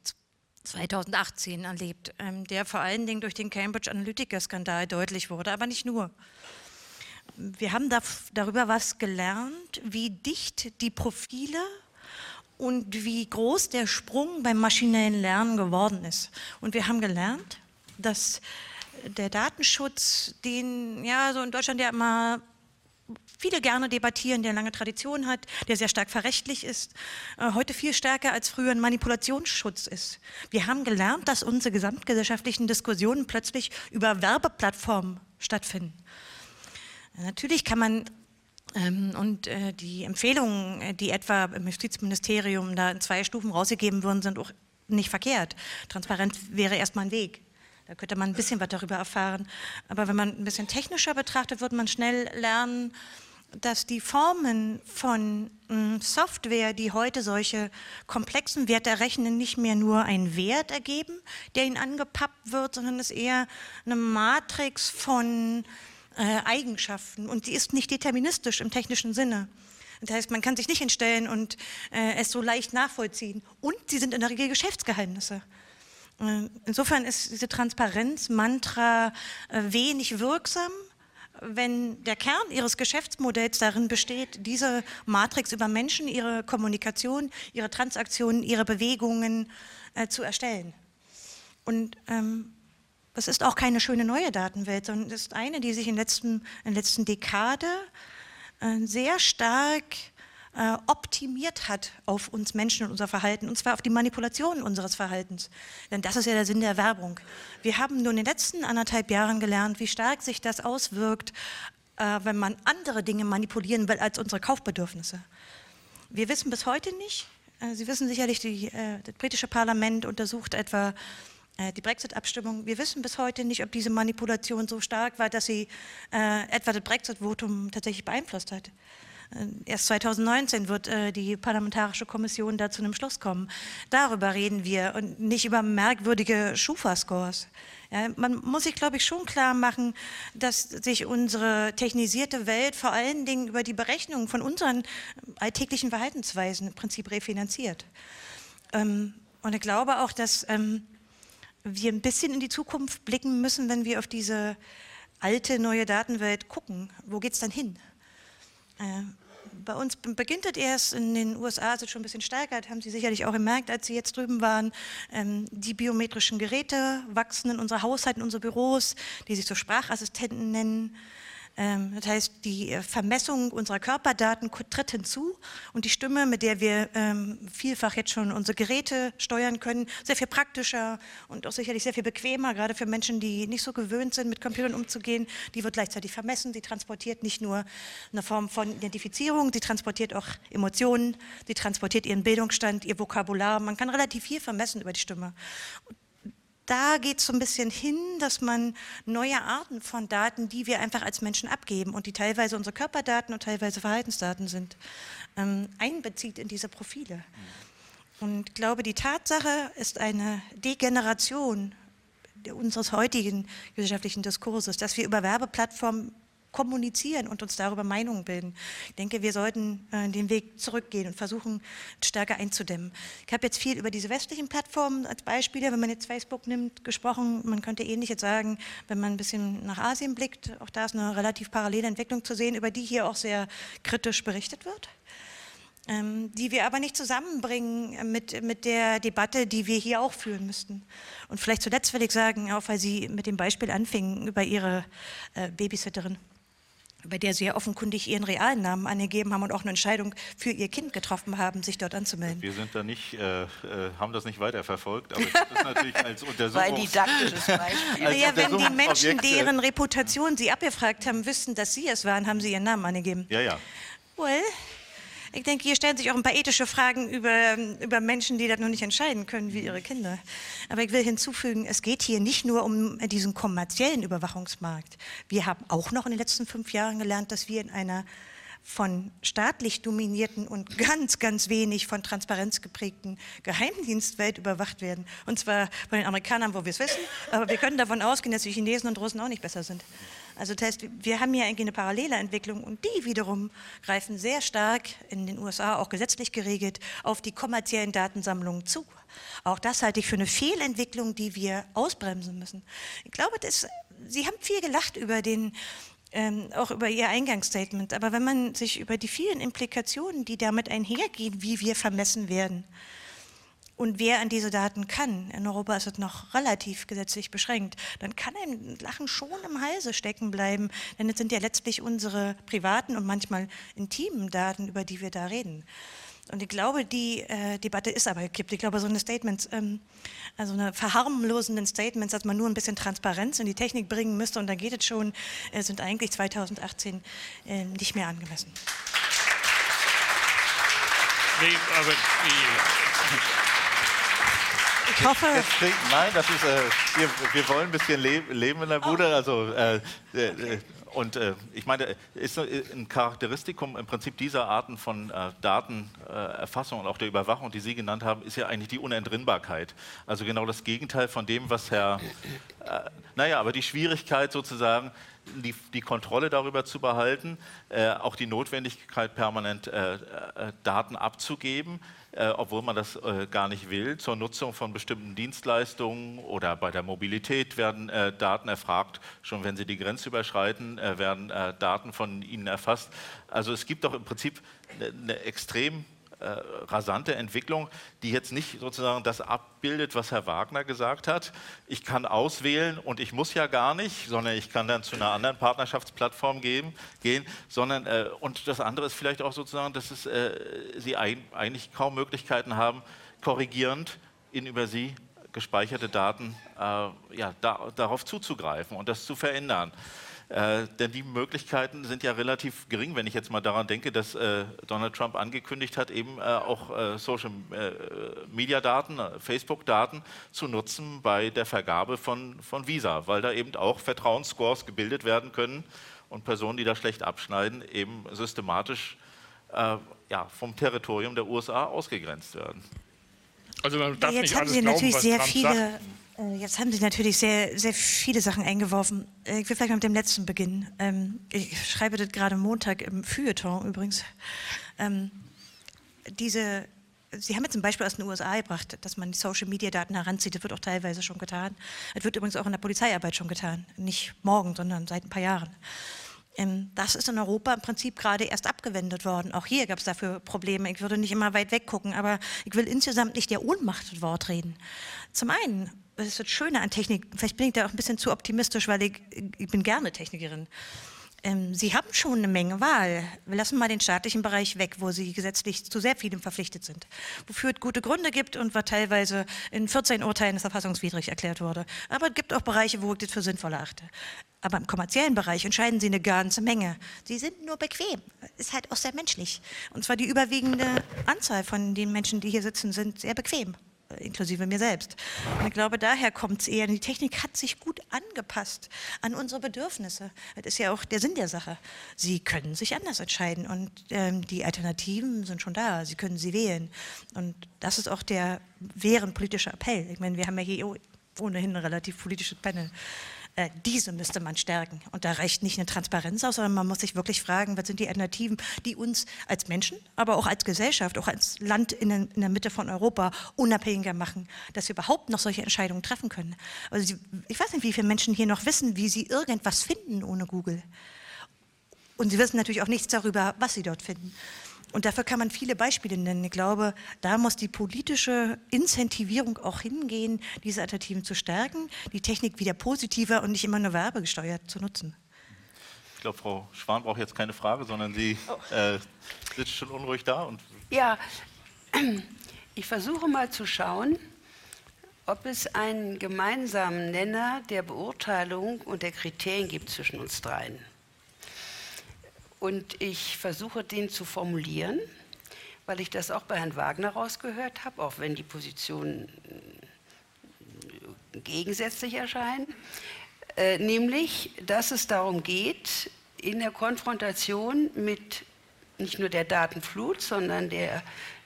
2018 erlebt, ähm, der vor allen Dingen durch den Cambridge Analytica-Skandal deutlich wurde, aber nicht nur wir haben da, darüber was gelernt, wie dicht die Profile und wie groß der Sprung beim maschinellen Lernen geworden ist. Und wir haben gelernt, dass der Datenschutz, den ja so in Deutschland ja immer viele gerne debattieren, der lange Tradition hat, der sehr stark verrechtlich ist, äh, heute viel stärker als früher ein Manipulationsschutz ist. Wir haben gelernt, dass unsere gesamtgesellschaftlichen Diskussionen plötzlich über Werbeplattformen stattfinden. Natürlich kann man ähm, und äh, die Empfehlungen, äh, die etwa im Justizministerium da in zwei Stufen rausgegeben wurden, sind auch nicht verkehrt. Transparenz wäre erstmal ein Weg. Da könnte man ein bisschen was darüber erfahren. Aber wenn man ein bisschen technischer betrachtet, wird man schnell lernen, dass die Formen von äh, Software, die heute solche komplexen Werte errechnen, nicht mehr nur einen Wert ergeben, der ihnen angepappt wird, sondern es eher eine Matrix von äh, Eigenschaften und die ist nicht deterministisch im technischen Sinne. Das heißt, man kann sich nicht hinstellen und äh, es so leicht nachvollziehen. Und sie sind in der Regel Geschäftsgeheimnisse. Äh, insofern ist diese Transparenz-Mantra äh, wenig wirksam, wenn der Kern ihres Geschäftsmodells darin besteht, diese Matrix über Menschen, ihre Kommunikation, ihre Transaktionen, ihre Bewegungen äh, zu erstellen. Und ähm, das ist auch keine schöne neue Datenwelt, sondern ist eine, die sich in, letzten, in der letzten Dekade äh, sehr stark äh, optimiert hat auf uns Menschen und unser Verhalten, und zwar auf die Manipulation unseres Verhaltens. Denn das ist ja der Sinn der Werbung. Wir haben nur in den letzten anderthalb Jahren gelernt, wie stark sich das auswirkt, äh, wenn man andere Dinge manipulieren will als unsere Kaufbedürfnisse. Wir wissen bis heute nicht, Sie wissen sicherlich, die, das britische Parlament untersucht etwa die Brexit-Abstimmung. Wir wissen bis heute nicht, ob diese Manipulation so stark war, dass sie äh, etwa das Brexit-Votum tatsächlich beeinflusst hat. Äh, erst 2019 wird äh, die Parlamentarische Kommission da zu einem Schluss kommen. Darüber reden wir und nicht über merkwürdige Schufa-Scores. Ja, man muss sich, glaube ich, schon klar machen, dass sich unsere technisierte Welt vor allen Dingen über die Berechnung von unseren alltäglichen Verhaltensweisen im Prinzip refinanziert. Ähm, und ich glaube auch, dass ähm, wir ein bisschen in die Zukunft blicken müssen, wenn wir auf diese alte neue Datenwelt gucken. Wo geht es dann hin? Äh, bei uns beginnt es erst, in den USA ist es schon ein bisschen stärker, das haben Sie sicherlich auch gemerkt, als Sie jetzt drüben waren. Ähm, die biometrischen Geräte wachsen in unsere Haushalte, in unsere Büros, die sich so Sprachassistenten nennen. Ähm, das heißt, die äh, Vermessung unserer Körperdaten tritt hinzu und die Stimme, mit der wir ähm, vielfach jetzt schon unsere Geräte steuern können, sehr viel praktischer und auch sicherlich sehr viel bequemer, gerade für Menschen, die nicht so gewöhnt sind, mit Computern umzugehen. Die wird gleichzeitig vermessen. Sie transportiert nicht nur eine Form von Identifizierung, sie transportiert auch Emotionen, sie transportiert ihren Bildungsstand, ihr Vokabular. Man kann relativ viel vermessen über die Stimme da geht es so ein bisschen hin, dass man neue Arten von Daten, die wir einfach als Menschen abgeben und die teilweise unsere Körperdaten und teilweise Verhaltensdaten sind, ähm, einbezieht in diese Profile. Und ich glaube, die Tatsache ist eine Degeneration unseres heutigen gesellschaftlichen Diskurses, dass wir über Werbeplattformen kommunizieren und uns darüber Meinungen bilden. Ich denke, wir sollten äh, den Weg zurückgehen und versuchen, stärker einzudämmen. Ich habe jetzt viel über diese westlichen Plattformen als Beispiele, wenn man jetzt Facebook nimmt, gesprochen. Man könnte ähnlich jetzt sagen, wenn man ein bisschen nach Asien blickt, auch da ist eine relativ parallele Entwicklung zu sehen, über die hier auch sehr kritisch berichtet wird. Ähm, die wir aber nicht zusammenbringen mit, mit der Debatte, die wir hier auch führen müssten. Und vielleicht zuletzt will ich sagen, auch weil Sie mit dem Beispiel anfingen über Ihre äh, Babysitterin bei der Sie ja offenkundig Ihren realen Namen angegeben haben und auch eine Entscheidung für Ihr Kind getroffen haben, sich dort anzumelden. Wir sind da nicht, äh, äh haben das nicht weiterverfolgt, aber das ist natürlich als Untersuchungs... Weil didaktisches Beispiel. naja, wenn die Menschen, deren Reputation Sie abgefragt haben, wüssten, dass Sie es waren, haben Sie Ihren Namen angegeben. Ja, ja. Well, ich denke, hier stellen sich auch ein paar ethische Fragen über, über Menschen, die das noch nicht entscheiden können, wie ihre Kinder. Aber ich will hinzufügen, es geht hier nicht nur um diesen kommerziellen Überwachungsmarkt. Wir haben auch noch in den letzten fünf Jahren gelernt, dass wir in einer von staatlich dominierten und ganz, ganz wenig von Transparenz geprägten Geheimdienstwelt überwacht werden. Und zwar von den Amerikanern, wo wir es wissen, aber wir können davon ausgehen, dass die Chinesen und Russen auch nicht besser sind. Also das heißt, wir haben hier eigentlich eine parallele Entwicklung und die wiederum greifen sehr stark in den USA auch gesetzlich geregelt auf die kommerziellen Datensammlungen zu. Auch das halte ich für eine Fehlentwicklung, die wir ausbremsen müssen. Ich glaube, das, Sie haben viel gelacht über den ähm, auch über Ihr Eingangsstatement. Aber wenn man sich über die vielen Implikationen, die damit einhergehen, wie wir vermessen werden und wer an diese Daten kann, in Europa ist es noch relativ gesetzlich beschränkt, dann kann ein Lachen schon im Halse stecken bleiben, denn es sind ja letztlich unsere privaten und manchmal intimen Daten, über die wir da reden. Und ich glaube, die äh, Debatte ist aber gekippt. Ich glaube, so eine Statements, ähm, also eine verharmlosenden Statements, dass man nur ein bisschen Transparenz in die Technik bringen müsste und dann geht es schon, äh, sind eigentlich 2018 äh, nicht mehr angemessen. Nee, aber die ich hoffe. Jetzt, nein, das ist, äh, wir, wir, wollen ein bisschen leben in der Bude. Oh. Also, äh, äh, und äh, ich meine, ist ein Charakteristikum im Prinzip dieser Arten von äh, Datenerfassung und auch der Überwachung, die Sie genannt haben, ist ja eigentlich die Unentrinnbarkeit. Also genau das Gegenteil von dem, was Herr, äh, naja, aber die Schwierigkeit sozusagen, die, die, Kontrolle darüber zu behalten, äh, auch die Notwendigkeit, permanent äh, äh, Daten abzugeben, äh, obwohl man das äh, gar nicht will, zur Nutzung von bestimmten Dienstleistungen oder bei der Mobilität werden Daten erfragt. Schon wenn sie die Grenze überschreiten, werden Daten von ihnen erfasst. Also es gibt doch im Prinzip eine extrem äh, rasante Entwicklung, die jetzt nicht sozusagen das abbildet, was Herr Wagner gesagt hat. Ich kann auswählen und ich muss ja gar nicht, sondern ich kann dann zu einer anderen Partnerschaftsplattform gehen, gehen sondern äh, und das andere ist vielleicht auch sozusagen, dass es, äh, Sie ein, eigentlich kaum Möglichkeiten haben, korrigierend in über Sie gespeicherte Daten äh, ja, da, darauf zuzugreifen und das zu verändern. Äh, denn die Möglichkeiten sind ja relativ gering, wenn ich jetzt mal daran denke, dass äh, Donald Trump angekündigt hat, eben äh, auch äh, Social äh, Media Daten, äh, Facebook-Daten zu nutzen bei der Vergabe von, von Visa, weil da eben auch Vertrauensscores gebildet werden können und Personen, die da schlecht abschneiden, eben systematisch ja, vom Territorium der USA ausgegrenzt werden. Also man darf ja, jetzt nicht haben alles Sie glauben, natürlich sehr Trump viele sagt. Äh, jetzt haben Sie natürlich sehr, sehr viele Sachen eingeworfen. Äh, ich will vielleicht mal mit dem letzten beginnen. Ähm, ich schreibe das gerade Montag im Feuilleton übrigens. Ähm, diese, Sie haben jetzt ein Beispiel aus den USA gebracht, dass man die Social-Media-Daten heranzieht. Das wird auch teilweise schon getan. Das wird übrigens auch in der Polizeiarbeit schon getan. Nicht morgen, sondern seit ein paar Jahren. Ähm, das ist in Europa im Prinzip gerade erst abgewendet worden. Auch hier gab es dafür Probleme. Ich würde nicht immer weit weg gucken, aber ich will insgesamt nicht der Ohnmacht Wort reden. Zum einen das ist das Schöne an Technik, vielleicht bin ich da auch ein bisschen zu optimistisch, weil ich, ich bin gerne Technikerin. Ähm, Sie haben schon eine Menge Wahl. Wir lassen mal den staatlichen Bereich weg, wo Sie gesetzlich zu sehr vielem verpflichtet sind. Wofür es gute Gründe gibt und was teilweise in 14 Urteilen verfassungswidrig erklärt wurde. Aber es gibt auch Bereiche, wo ich das für sinnvoll erachte. Aber im kommerziellen Bereich entscheiden Sie eine ganze Menge. Sie sind nur bequem. Ist halt auch sehr menschlich. Und zwar die überwiegende Anzahl von den Menschen, die hier sitzen, sind sehr bequem inklusive mir selbst. Und ich glaube, daher kommt es eher. Die Technik hat sich gut angepasst an unsere Bedürfnisse. Das ist ja auch der Sinn der Sache. Sie können sich anders entscheiden und ähm, die Alternativen sind schon da. Sie können sie wählen. Und das ist auch der wären politische Appell. Ich meine, wir haben ja hier ohnehin ein relativ politisches Panel. Äh, diese müsste man stärken. Und da reicht nicht eine Transparenz aus, sondern man muss sich wirklich fragen, was sind die Alternativen, die uns als Menschen, aber auch als Gesellschaft, auch als Land in, in der Mitte von Europa unabhängiger machen, dass wir überhaupt noch solche Entscheidungen treffen können. Also ich weiß nicht, wie viele Menschen hier noch wissen, wie sie irgendwas finden ohne Google. Und sie wissen natürlich auch nichts darüber, was sie dort finden. Und dafür kann man viele Beispiele nennen. Ich glaube, da muss die politische Incentivierung auch hingehen, diese Alternativen zu stärken, die Technik wieder positiver und nicht immer nur werbegesteuert zu nutzen. Ich glaube, Frau Schwan braucht jetzt keine Frage, sondern sie oh. äh, sitzt schon unruhig da. Und ja, ich versuche mal zu schauen, ob es einen gemeinsamen Nenner der Beurteilung und der Kriterien gibt zwischen uns dreien. Und ich versuche den zu formulieren, weil ich das auch bei Herrn Wagner rausgehört habe, auch wenn die Positionen äh, gegensätzlich erscheinen. Äh, nämlich, dass es darum geht, in der Konfrontation mit nicht nur der Datenflut, sondern der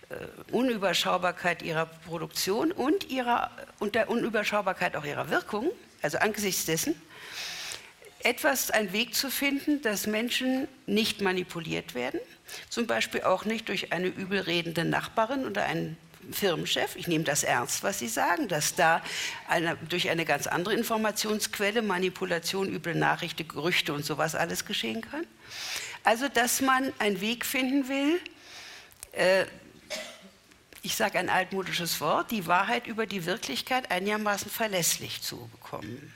äh, Unüberschaubarkeit ihrer Produktion und, ihrer, und der Unüberschaubarkeit auch ihrer Wirkung, also angesichts dessen, etwas, ein Weg zu finden, dass Menschen nicht manipuliert werden, zum Beispiel auch nicht durch eine übelredende Nachbarin oder einen Firmenchef, ich nehme das ernst, was Sie sagen, dass da eine, durch eine ganz andere Informationsquelle Manipulation, üble Nachrichten, Gerüchte und sowas alles geschehen kann. Also, dass man einen Weg finden will, äh, ich sage ein altmodisches Wort, die Wahrheit über die Wirklichkeit einigermaßen verlässlich zu bekommen.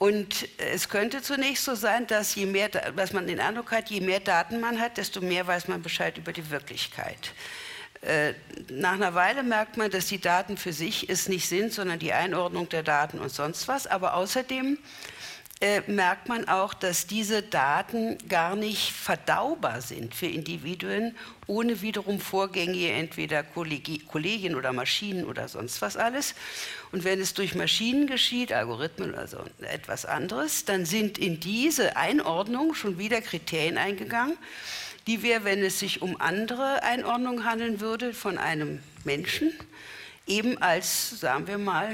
Und es könnte zunächst so sein, dass, je mehr, dass man den Eindruck hat, je mehr Daten man hat, desto mehr weiß man Bescheid über die Wirklichkeit. Äh, nach einer Weile merkt man, dass die Daten für sich es nicht sind, sondern die Einordnung der Daten und sonst was. Aber außerdem äh, merkt man auch, dass diese Daten gar nicht verdaubar sind für Individuen, ohne wiederum Vorgänge, entweder Kollegi Kollegien oder Maschinen oder sonst was alles. Und wenn es durch Maschinen geschieht, Algorithmen oder so etwas anderes, dann sind in diese Einordnung schon wieder Kriterien eingegangen, die wir, wenn es sich um andere Einordnungen handeln würde, von einem Menschen, eben als, sagen wir mal,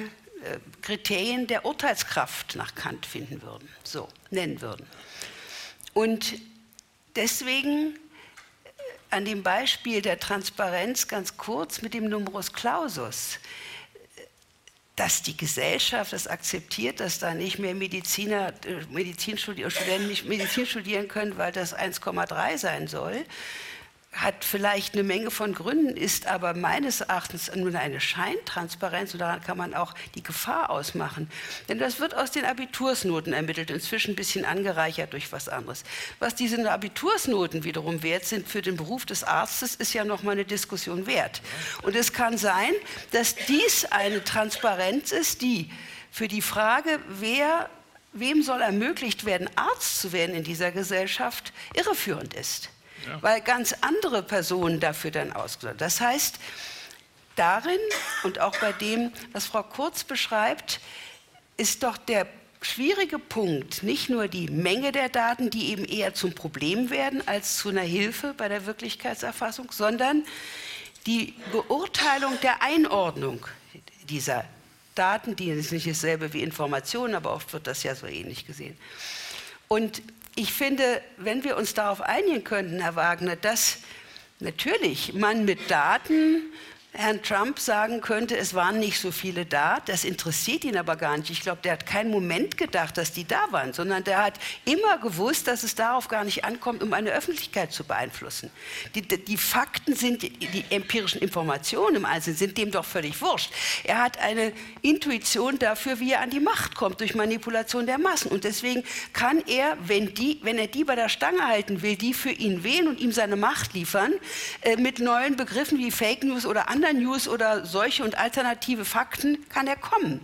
Kriterien der Urteilskraft nach Kant finden würden, so nennen würden. Und deswegen äh, an dem Beispiel der Transparenz ganz kurz mit dem Numerus Clausus, dass die Gesellschaft das akzeptiert, dass da nicht mehr Mediziner, äh, Medizin Studenten nicht Medizin studieren können, weil das 1,3 sein soll, hat vielleicht eine Menge von Gründen, ist aber meines Erachtens nur eine Scheintransparenz und daran kann man auch die Gefahr ausmachen. Denn das wird aus den Abitursnoten ermittelt, inzwischen ein bisschen angereichert durch was anderes. Was diese Abitursnoten wiederum wert sind für den Beruf des Arztes, ist ja nochmal eine Diskussion wert. Und es kann sein, dass dies eine Transparenz ist, die für die Frage, wer wem soll ermöglicht werden, Arzt zu werden in dieser Gesellschaft, irreführend ist weil ganz andere Personen dafür dann ausgesucht Das heißt, darin und auch bei dem, was Frau Kurz beschreibt, ist doch der schwierige Punkt nicht nur die Menge der Daten, die eben eher zum Problem werden als zu einer Hilfe bei der Wirklichkeitserfassung, sondern die Beurteilung der Einordnung dieser Daten, die ist nicht dasselbe wie Informationen, aber oft wird das ja so ähnlich gesehen. Und ich finde, wenn wir uns darauf einigen könnten, Herr Wagner, dass natürlich man mit Daten Herrn Trump sagen könnte, es waren nicht so viele da. Das interessiert ihn aber gar nicht. Ich glaube, der hat keinen Moment gedacht, dass die da waren, sondern der hat immer gewusst, dass es darauf gar nicht ankommt, um eine Öffentlichkeit zu beeinflussen. Die, die Fakten sind, die empirischen Informationen im Einzelnen sind dem doch völlig wurscht. Er hat eine Intuition dafür, wie er an die Macht kommt, durch Manipulation der Massen. Und deswegen kann er, wenn, die, wenn er die bei der Stange halten will, die für ihn wählen und ihm seine Macht liefern, äh, mit neuen Begriffen wie Fake News oder anderen News oder solche und alternative Fakten kann er kommen.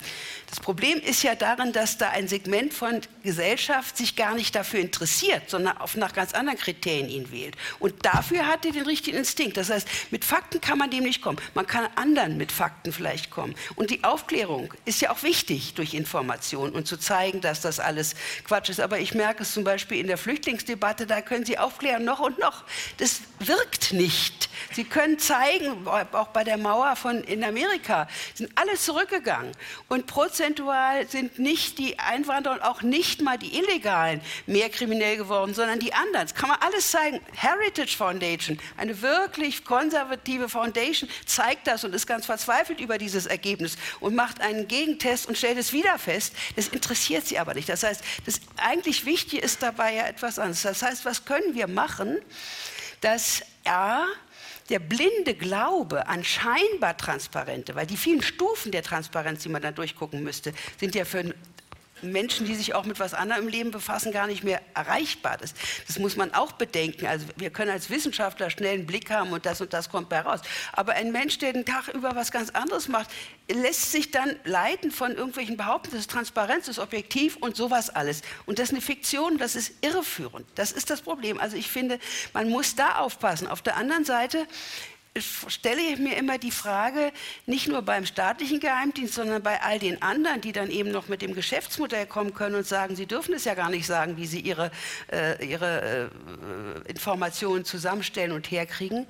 Das Problem ist ja darin, dass da ein Segment von Gesellschaft sich gar nicht dafür interessiert, sondern auf nach ganz anderen Kriterien ihn wählt. Und dafür hat er den richtigen Instinkt. Das heißt, mit Fakten kann man dem nicht kommen. Man kann anderen mit Fakten vielleicht kommen. Und die Aufklärung ist ja auch wichtig durch Information und zu zeigen, dass das alles Quatsch ist. Aber ich merke es zum Beispiel in der Flüchtlingsdebatte, da können Sie aufklären noch und noch. Das wirkt nicht. Sie können zeigen, auch bei der Mauer von in Amerika, sind alle zurückgegangen. Und prozentual sind nicht die Einwanderer und auch nicht mal die Illegalen mehr kriminell geworden, sondern die anderen. Das kann man alles zeigen. Heritage Foundation, eine wirklich konservative Foundation, zeigt das und ist ganz verzweifelt über dieses Ergebnis und macht einen Gegentest und stellt es wieder fest. Das interessiert sie aber nicht. Das heißt, das eigentlich Wichtige ist dabei ja etwas anderes. Das heißt, was können wir machen, dass A, der blinde Glaube an scheinbar Transparente, weil die vielen Stufen der Transparenz, die man da durchgucken müsste, sind ja für Menschen, die sich auch mit was anderem im Leben befassen, gar nicht mehr erreichbar. Das, das muss man auch bedenken. Also wir können als Wissenschaftler schnell einen Blick haben und das und das kommt bei raus. Aber ein Mensch, der den Tag über was ganz anderes macht, lässt sich dann leiten von irgendwelchen Behauptungen, das ist Transparenz, das ist objektiv und sowas alles. Und das ist eine Fiktion, das ist irreführend. Das ist das Problem. Also ich finde, man muss da aufpassen. Auf der anderen Seite stelle ich mir immer die Frage, nicht nur beim staatlichen Geheimdienst, sondern bei all den anderen, die dann eben noch mit dem Geschäftsmodell kommen können und sagen, sie dürfen es ja gar nicht sagen, wie sie ihre, äh, ihre äh, Informationen zusammenstellen und herkriegen,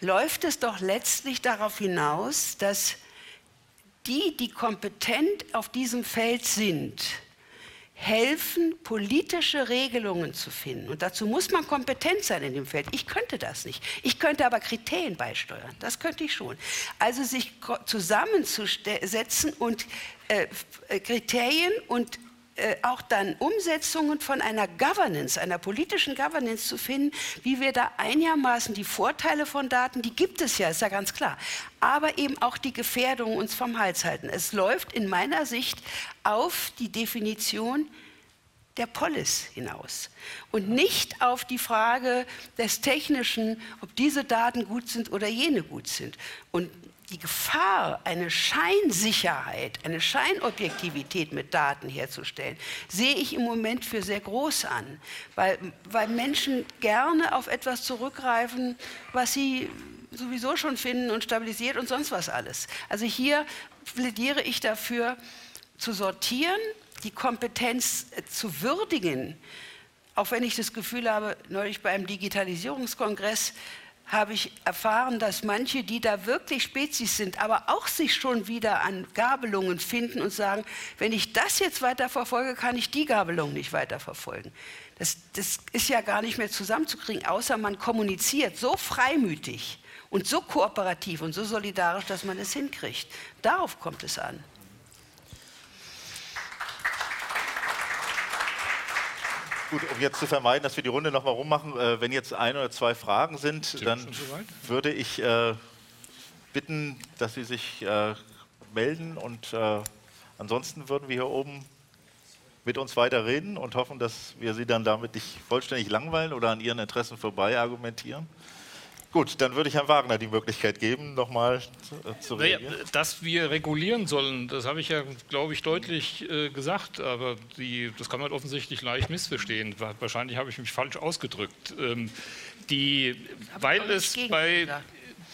läuft es doch letztlich darauf hinaus, dass die, die kompetent auf diesem Feld sind, helfen, politische Regelungen zu finden. Und dazu muss man kompetent sein in dem Feld. Ich könnte das nicht. Ich könnte aber Kriterien beisteuern. Das könnte ich schon. Also sich zusammenzusetzen und äh, Kriterien und äh, auch dann Umsetzungen von einer Governance, einer politischen Governance zu finden, wie wir da einigermaßen die Vorteile von Daten, die gibt es ja, ist ja ganz klar, aber eben auch die Gefährdungen uns vom Hals halten. Es läuft in meiner Sicht auf die Definition der Polis hinaus und nicht auf die Frage des Technischen, ob diese Daten gut sind oder jene gut sind. Und die Gefahr, eine Scheinsicherheit, eine Scheinobjektivität mit Daten herzustellen, sehe ich im Moment für sehr groß an, weil, weil Menschen gerne auf etwas zurückgreifen, was sie sowieso schon finden und stabilisiert und sonst was alles. Also hier plädiere ich dafür, zu sortieren, die Kompetenz zu würdigen, auch wenn ich das Gefühl habe, neulich beim Digitalisierungskongress, habe ich erfahren, dass manche, die da wirklich Spezies sind, aber auch sich schon wieder an Gabelungen finden und sagen, wenn ich das jetzt weiter verfolge, kann ich die Gabelung nicht weiter verfolgen. Das, das ist ja gar nicht mehr zusammenzukriegen, außer man kommuniziert so freimütig und so kooperativ und so solidarisch, dass man es hinkriegt. Darauf kommt es an. Gut, um jetzt zu vermeiden, dass wir die Runde nochmal rummachen, äh, wenn jetzt ein oder zwei Fragen sind, dann würde ich äh, bitten, dass Sie sich äh, melden und äh, ansonsten würden wir hier oben mit uns weiter reden und hoffen, dass wir Sie dann damit nicht vollständig langweilen oder an Ihren Interessen vorbei argumentieren. Gut, dann würde ich Herrn Wagner die Möglichkeit geben, nochmal zu, zu naja, dass wir regulieren sollen, das habe ich ja, glaube ich, deutlich äh, gesagt, aber die, das kann man offensichtlich leicht missverstehen. Wahrscheinlich habe ich mich falsch ausgedrückt. Ähm, die, weil es bei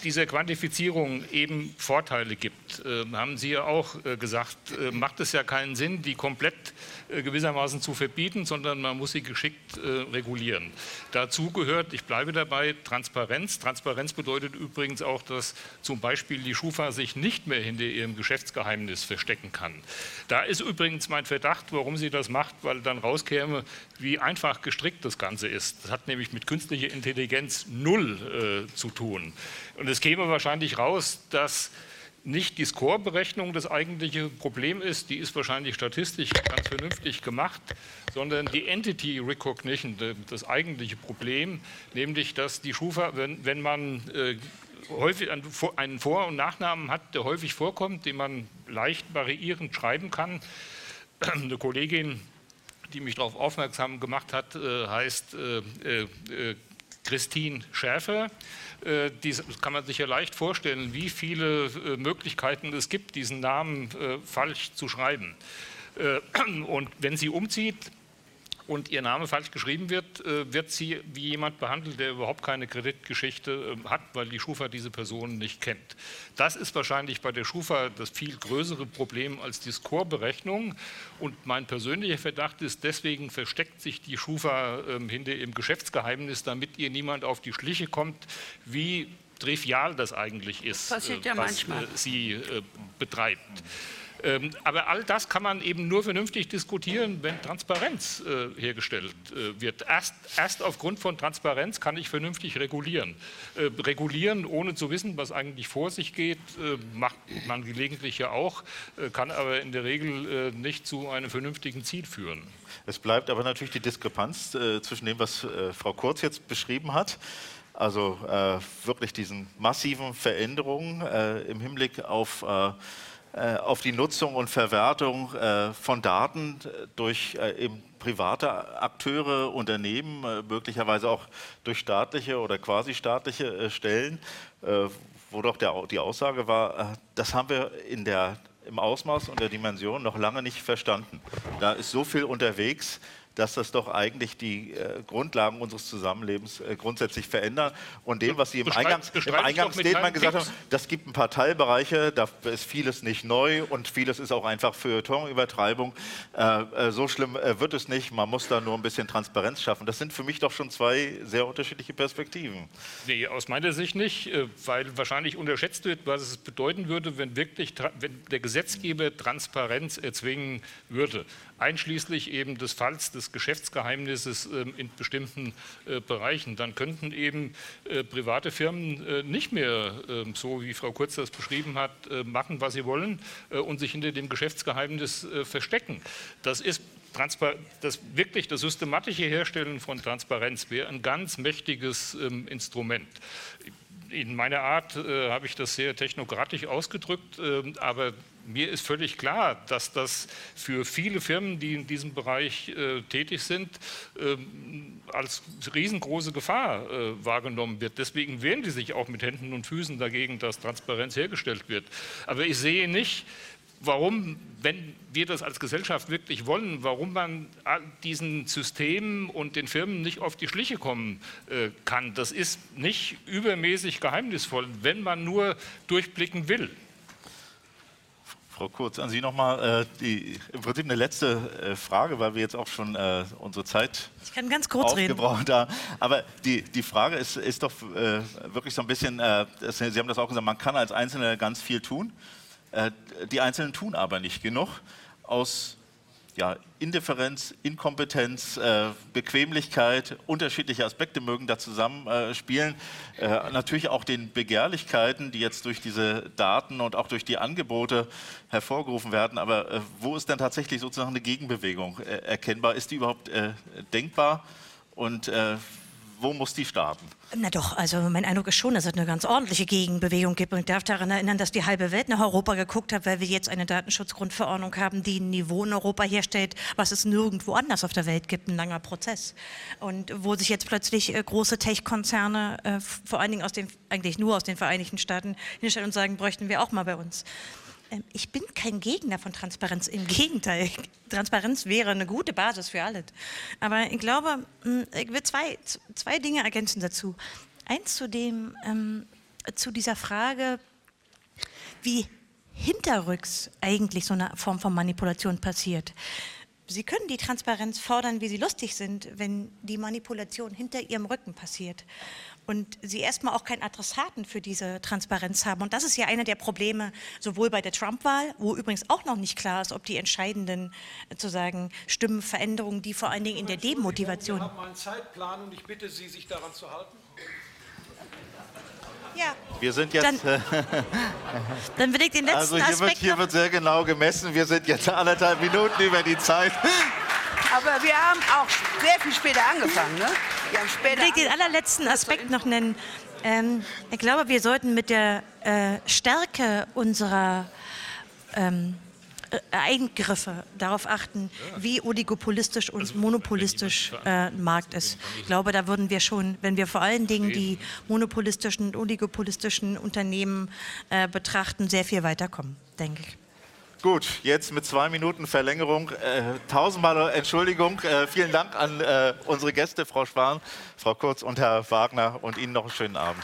dieser Quantifizierung eben Vorteile gibt, äh, haben Sie ja auch äh, gesagt, äh, macht es ja keinen Sinn, die komplett äh, gewissermaßen zu verbieten, sondern man muss sie geschickt äh, regulieren. Dazu gehört, ich bleibe dabei, Transparenz. Transparenz bedeutet übrigens auch, dass zum Beispiel die Schufa sich nicht mehr hinter ihrem Geschäftsgeheimnis verstecken kann. Da ist übrigens mein Verdacht, warum sie das macht, weil dann rauskäme, wie einfach gestrickt das Ganze ist. Das hat nämlich mit künstlicher Intelligenz null äh, zu tun. Und es käme wahrscheinlich raus, dass nicht die Score-Berechnung das eigentliche Problem ist, die ist wahrscheinlich statistisch ganz vernünftig gemacht, sondern die Entity Recognition, das eigentliche Problem, nämlich dass die Schufa, wenn, wenn man äh, häufig einen Vor- und Nachnamen hat, der häufig vorkommt, den man leicht variierend schreiben kann. Eine Kollegin, die mich darauf aufmerksam gemacht hat, äh, heißt äh, äh, Christine Schäfer. Äh, dies kann man sich ja leicht vorstellen, wie viele äh, Möglichkeiten es gibt, diesen Namen äh, falsch zu schreiben. Und wenn sie umzieht, und ihr Name falsch geschrieben wird, äh, wird sie wie jemand behandelt, der überhaupt keine Kreditgeschichte äh, hat, weil die Schufa diese Person nicht kennt. Das ist wahrscheinlich bei der Schufa das viel größere Problem als die Score-Berechnung. Und mein persönlicher Verdacht ist, deswegen versteckt sich die Schufa ähm, hinter ihrem Geschäftsgeheimnis, damit ihr niemand auf die Schliche kommt, wie trivial das eigentlich ist, das passiert ja was manchmal. sie betreibt. Ähm, aber all das kann man eben nur vernünftig diskutieren, wenn Transparenz äh, hergestellt äh, wird. Erst, erst, aufgrund von Transparenz kann ich vernünftig regulieren. Äh, regulieren, ohne zu wissen, was eigentlich vor sich geht, äh, macht man gelegentlich ja auch, äh, kann aber in der Regel nicht zu einem vernünftigen Ziel führen. Es bleibt aber natürlich die Diskrepanz zwischen dem, was Frau Kurz jetzt beschrieben hat. Also wirklich diesen massiven Veränderungen im Hinblick auf auf die Nutzung und Verwertung äh, von Daten durch äh, eben private Akteure, Unternehmen, möglicherweise auch durch staatliche oder quasi staatliche Stellen, wo doch der, die Aussage war, das haben wir in der, im Ausmaß und der Dimension noch lange nicht verstanden. Da ist so viel unterwegs, dass das doch eigentlich die äh, Grundlagen unseres Zusammenlebens äh, grundsätzlich verändern. Und dem, was Sie im, Eingangs, im Eingangsstatement gesagt haben, das gibt ein paar Teilbereiche, da ist vieles nicht neu und vieles ist auch einfach für Tonübertreibung. Äh, äh, so schlimm äh, wird es nicht, man muss da nur ein bisschen Transparenz schaffen. Das sind für mich doch schon zwei sehr unterschiedliche Perspektiven. Nee, aus meiner Sicht nicht, äh, weil wahrscheinlich unterschätzt wird, was es bedeuten würde, wenn wirklich wenn der Gesetzgeber Transparenz erzwingen würde einschließlich eben des Falls des Geschäftsgeheimnisses ähm, in bestimmten äh, Bereichen. Dann könnten eben äh, private Firmen äh, nicht mehr, ähm, so wie Frau Kurz das beschrieben hat, machen, was sie wollen und sich hinter dem Geschäftsgeheimnis verstecken. Das ist das wirklich das systematische Herstellen von Transparenz wäre ein ganz mächtiges ähm, Instrument in meiner Art äh, habe ich das sehr technokratisch ausgedrückt, äh, aber mir ist völlig klar, dass das für viele Firmen, die in diesem Bereich äh, tätig sind, ähm, als riesengroße Gefahr äh, wahrgenommen wird. Deswegen wehren die sich auch mit Händen und Füßen dagegen, dass Transparenz hergestellt wird. Aber ich sehe nicht, warum, wenn wir das als Gesellschaft wirklich wollen, warum man diesen Systemen und den Firmen nicht auf die Schliche kommen äh, kann. Das ist nicht übermäßig geheimnisvoll, wenn man nur durchblicken will. Frau Kurz, an Sie nochmal äh, im Prinzip eine letzte äh, Frage, weil wir jetzt auch schon äh, unsere Zeit ich kann ganz kurz aufgebraucht haben. Aber die, die Frage ist, ist doch äh, wirklich so ein bisschen, äh, Sie haben das auch gesagt, man kann als Einzelner ganz viel tun. Äh, die Einzelnen tun aber nicht genug aus ja, Indifferenz, Inkompetenz, äh, Bequemlichkeit, unterschiedliche Aspekte mögen da zusammenspielen. Äh, äh, natürlich auch den Begehrlichkeiten, die jetzt durch diese Daten und auch durch die Angebote hervorgerufen werden. Aber äh, wo ist denn tatsächlich sozusagen eine Gegenbewegung äh, erkennbar? Ist die überhaupt äh, denkbar? Und wo muss die starten? Na doch, also mein Eindruck ist schon, dass es eine ganz ordentliche Gegenbewegung gibt. Und ich darf daran erinnern, dass die halbe Welt nach Europa geguckt hat, weil wir jetzt eine Datenschutzgrundverordnung haben, die ein Niveau in Europa herstellt, was es nirgendwo anders auf der Welt gibt. Ein langer Prozess. Und wo sich jetzt plötzlich äh, große Tech-Konzerne, äh, vor allen Dingen aus den, eigentlich nur aus den Vereinigten Staaten, hinstellen und sagen, bräuchten wir auch mal bei uns. Ähm, ich bin kein Gegner von Transparenz. Im Gegenteil, Transparenz wäre eine gute Basis für alles. Aber ich glaube, hm, ich will zwei, zwei Dinge ergänzen dazu. Eins zu dem, ähm, zu dieser Frage, wie hinterrücks eigentlich so eine Form von Manipulation passiert. Sie können die Transparenz fordern, wie Sie lustig sind, wenn die Manipulation hinter Ihrem Rücken passiert und Sie erstmal auch keinen Adressaten für diese Transparenz haben. Und das ist ja einer der Probleme, sowohl bei der Trump-Wahl, wo übrigens auch noch nicht klar ist, ob die entscheidenden äh, zu sagen, Stimmenveränderungen, die vor allen Dingen in der Demotivation. Wir haben einen Zeitplan und ich bitte Sie, sich daran zu halten. Ja. Wir sind jetzt. Dann, dann will ich den letzten also hier Aspekt wird, hier wird sehr genau gemessen. Wir sind jetzt anderthalb Minuten über die Zeit. Aber wir haben auch sehr viel später angefangen. Ne? Wir haben später ich will den allerletzten Aspekt noch nennen. Ähm, ich glaube, wir sollten mit der äh, Stärke unserer ähm, äh, Eingriffe darauf achten, wie oligopolistisch und also, monopolistisch äh, ein Markt ist. Ich glaube, da würden wir schon, wenn wir vor allen Dingen die monopolistischen und oligopolistischen Unternehmen äh, betrachten, sehr viel weiterkommen, denke ich. Gut, jetzt mit zwei Minuten Verlängerung. Äh, tausendmal Entschuldigung. Äh, vielen Dank an äh, unsere Gäste, Frau Spahn, Frau Kurz und Herr Wagner und Ihnen noch einen schönen Abend.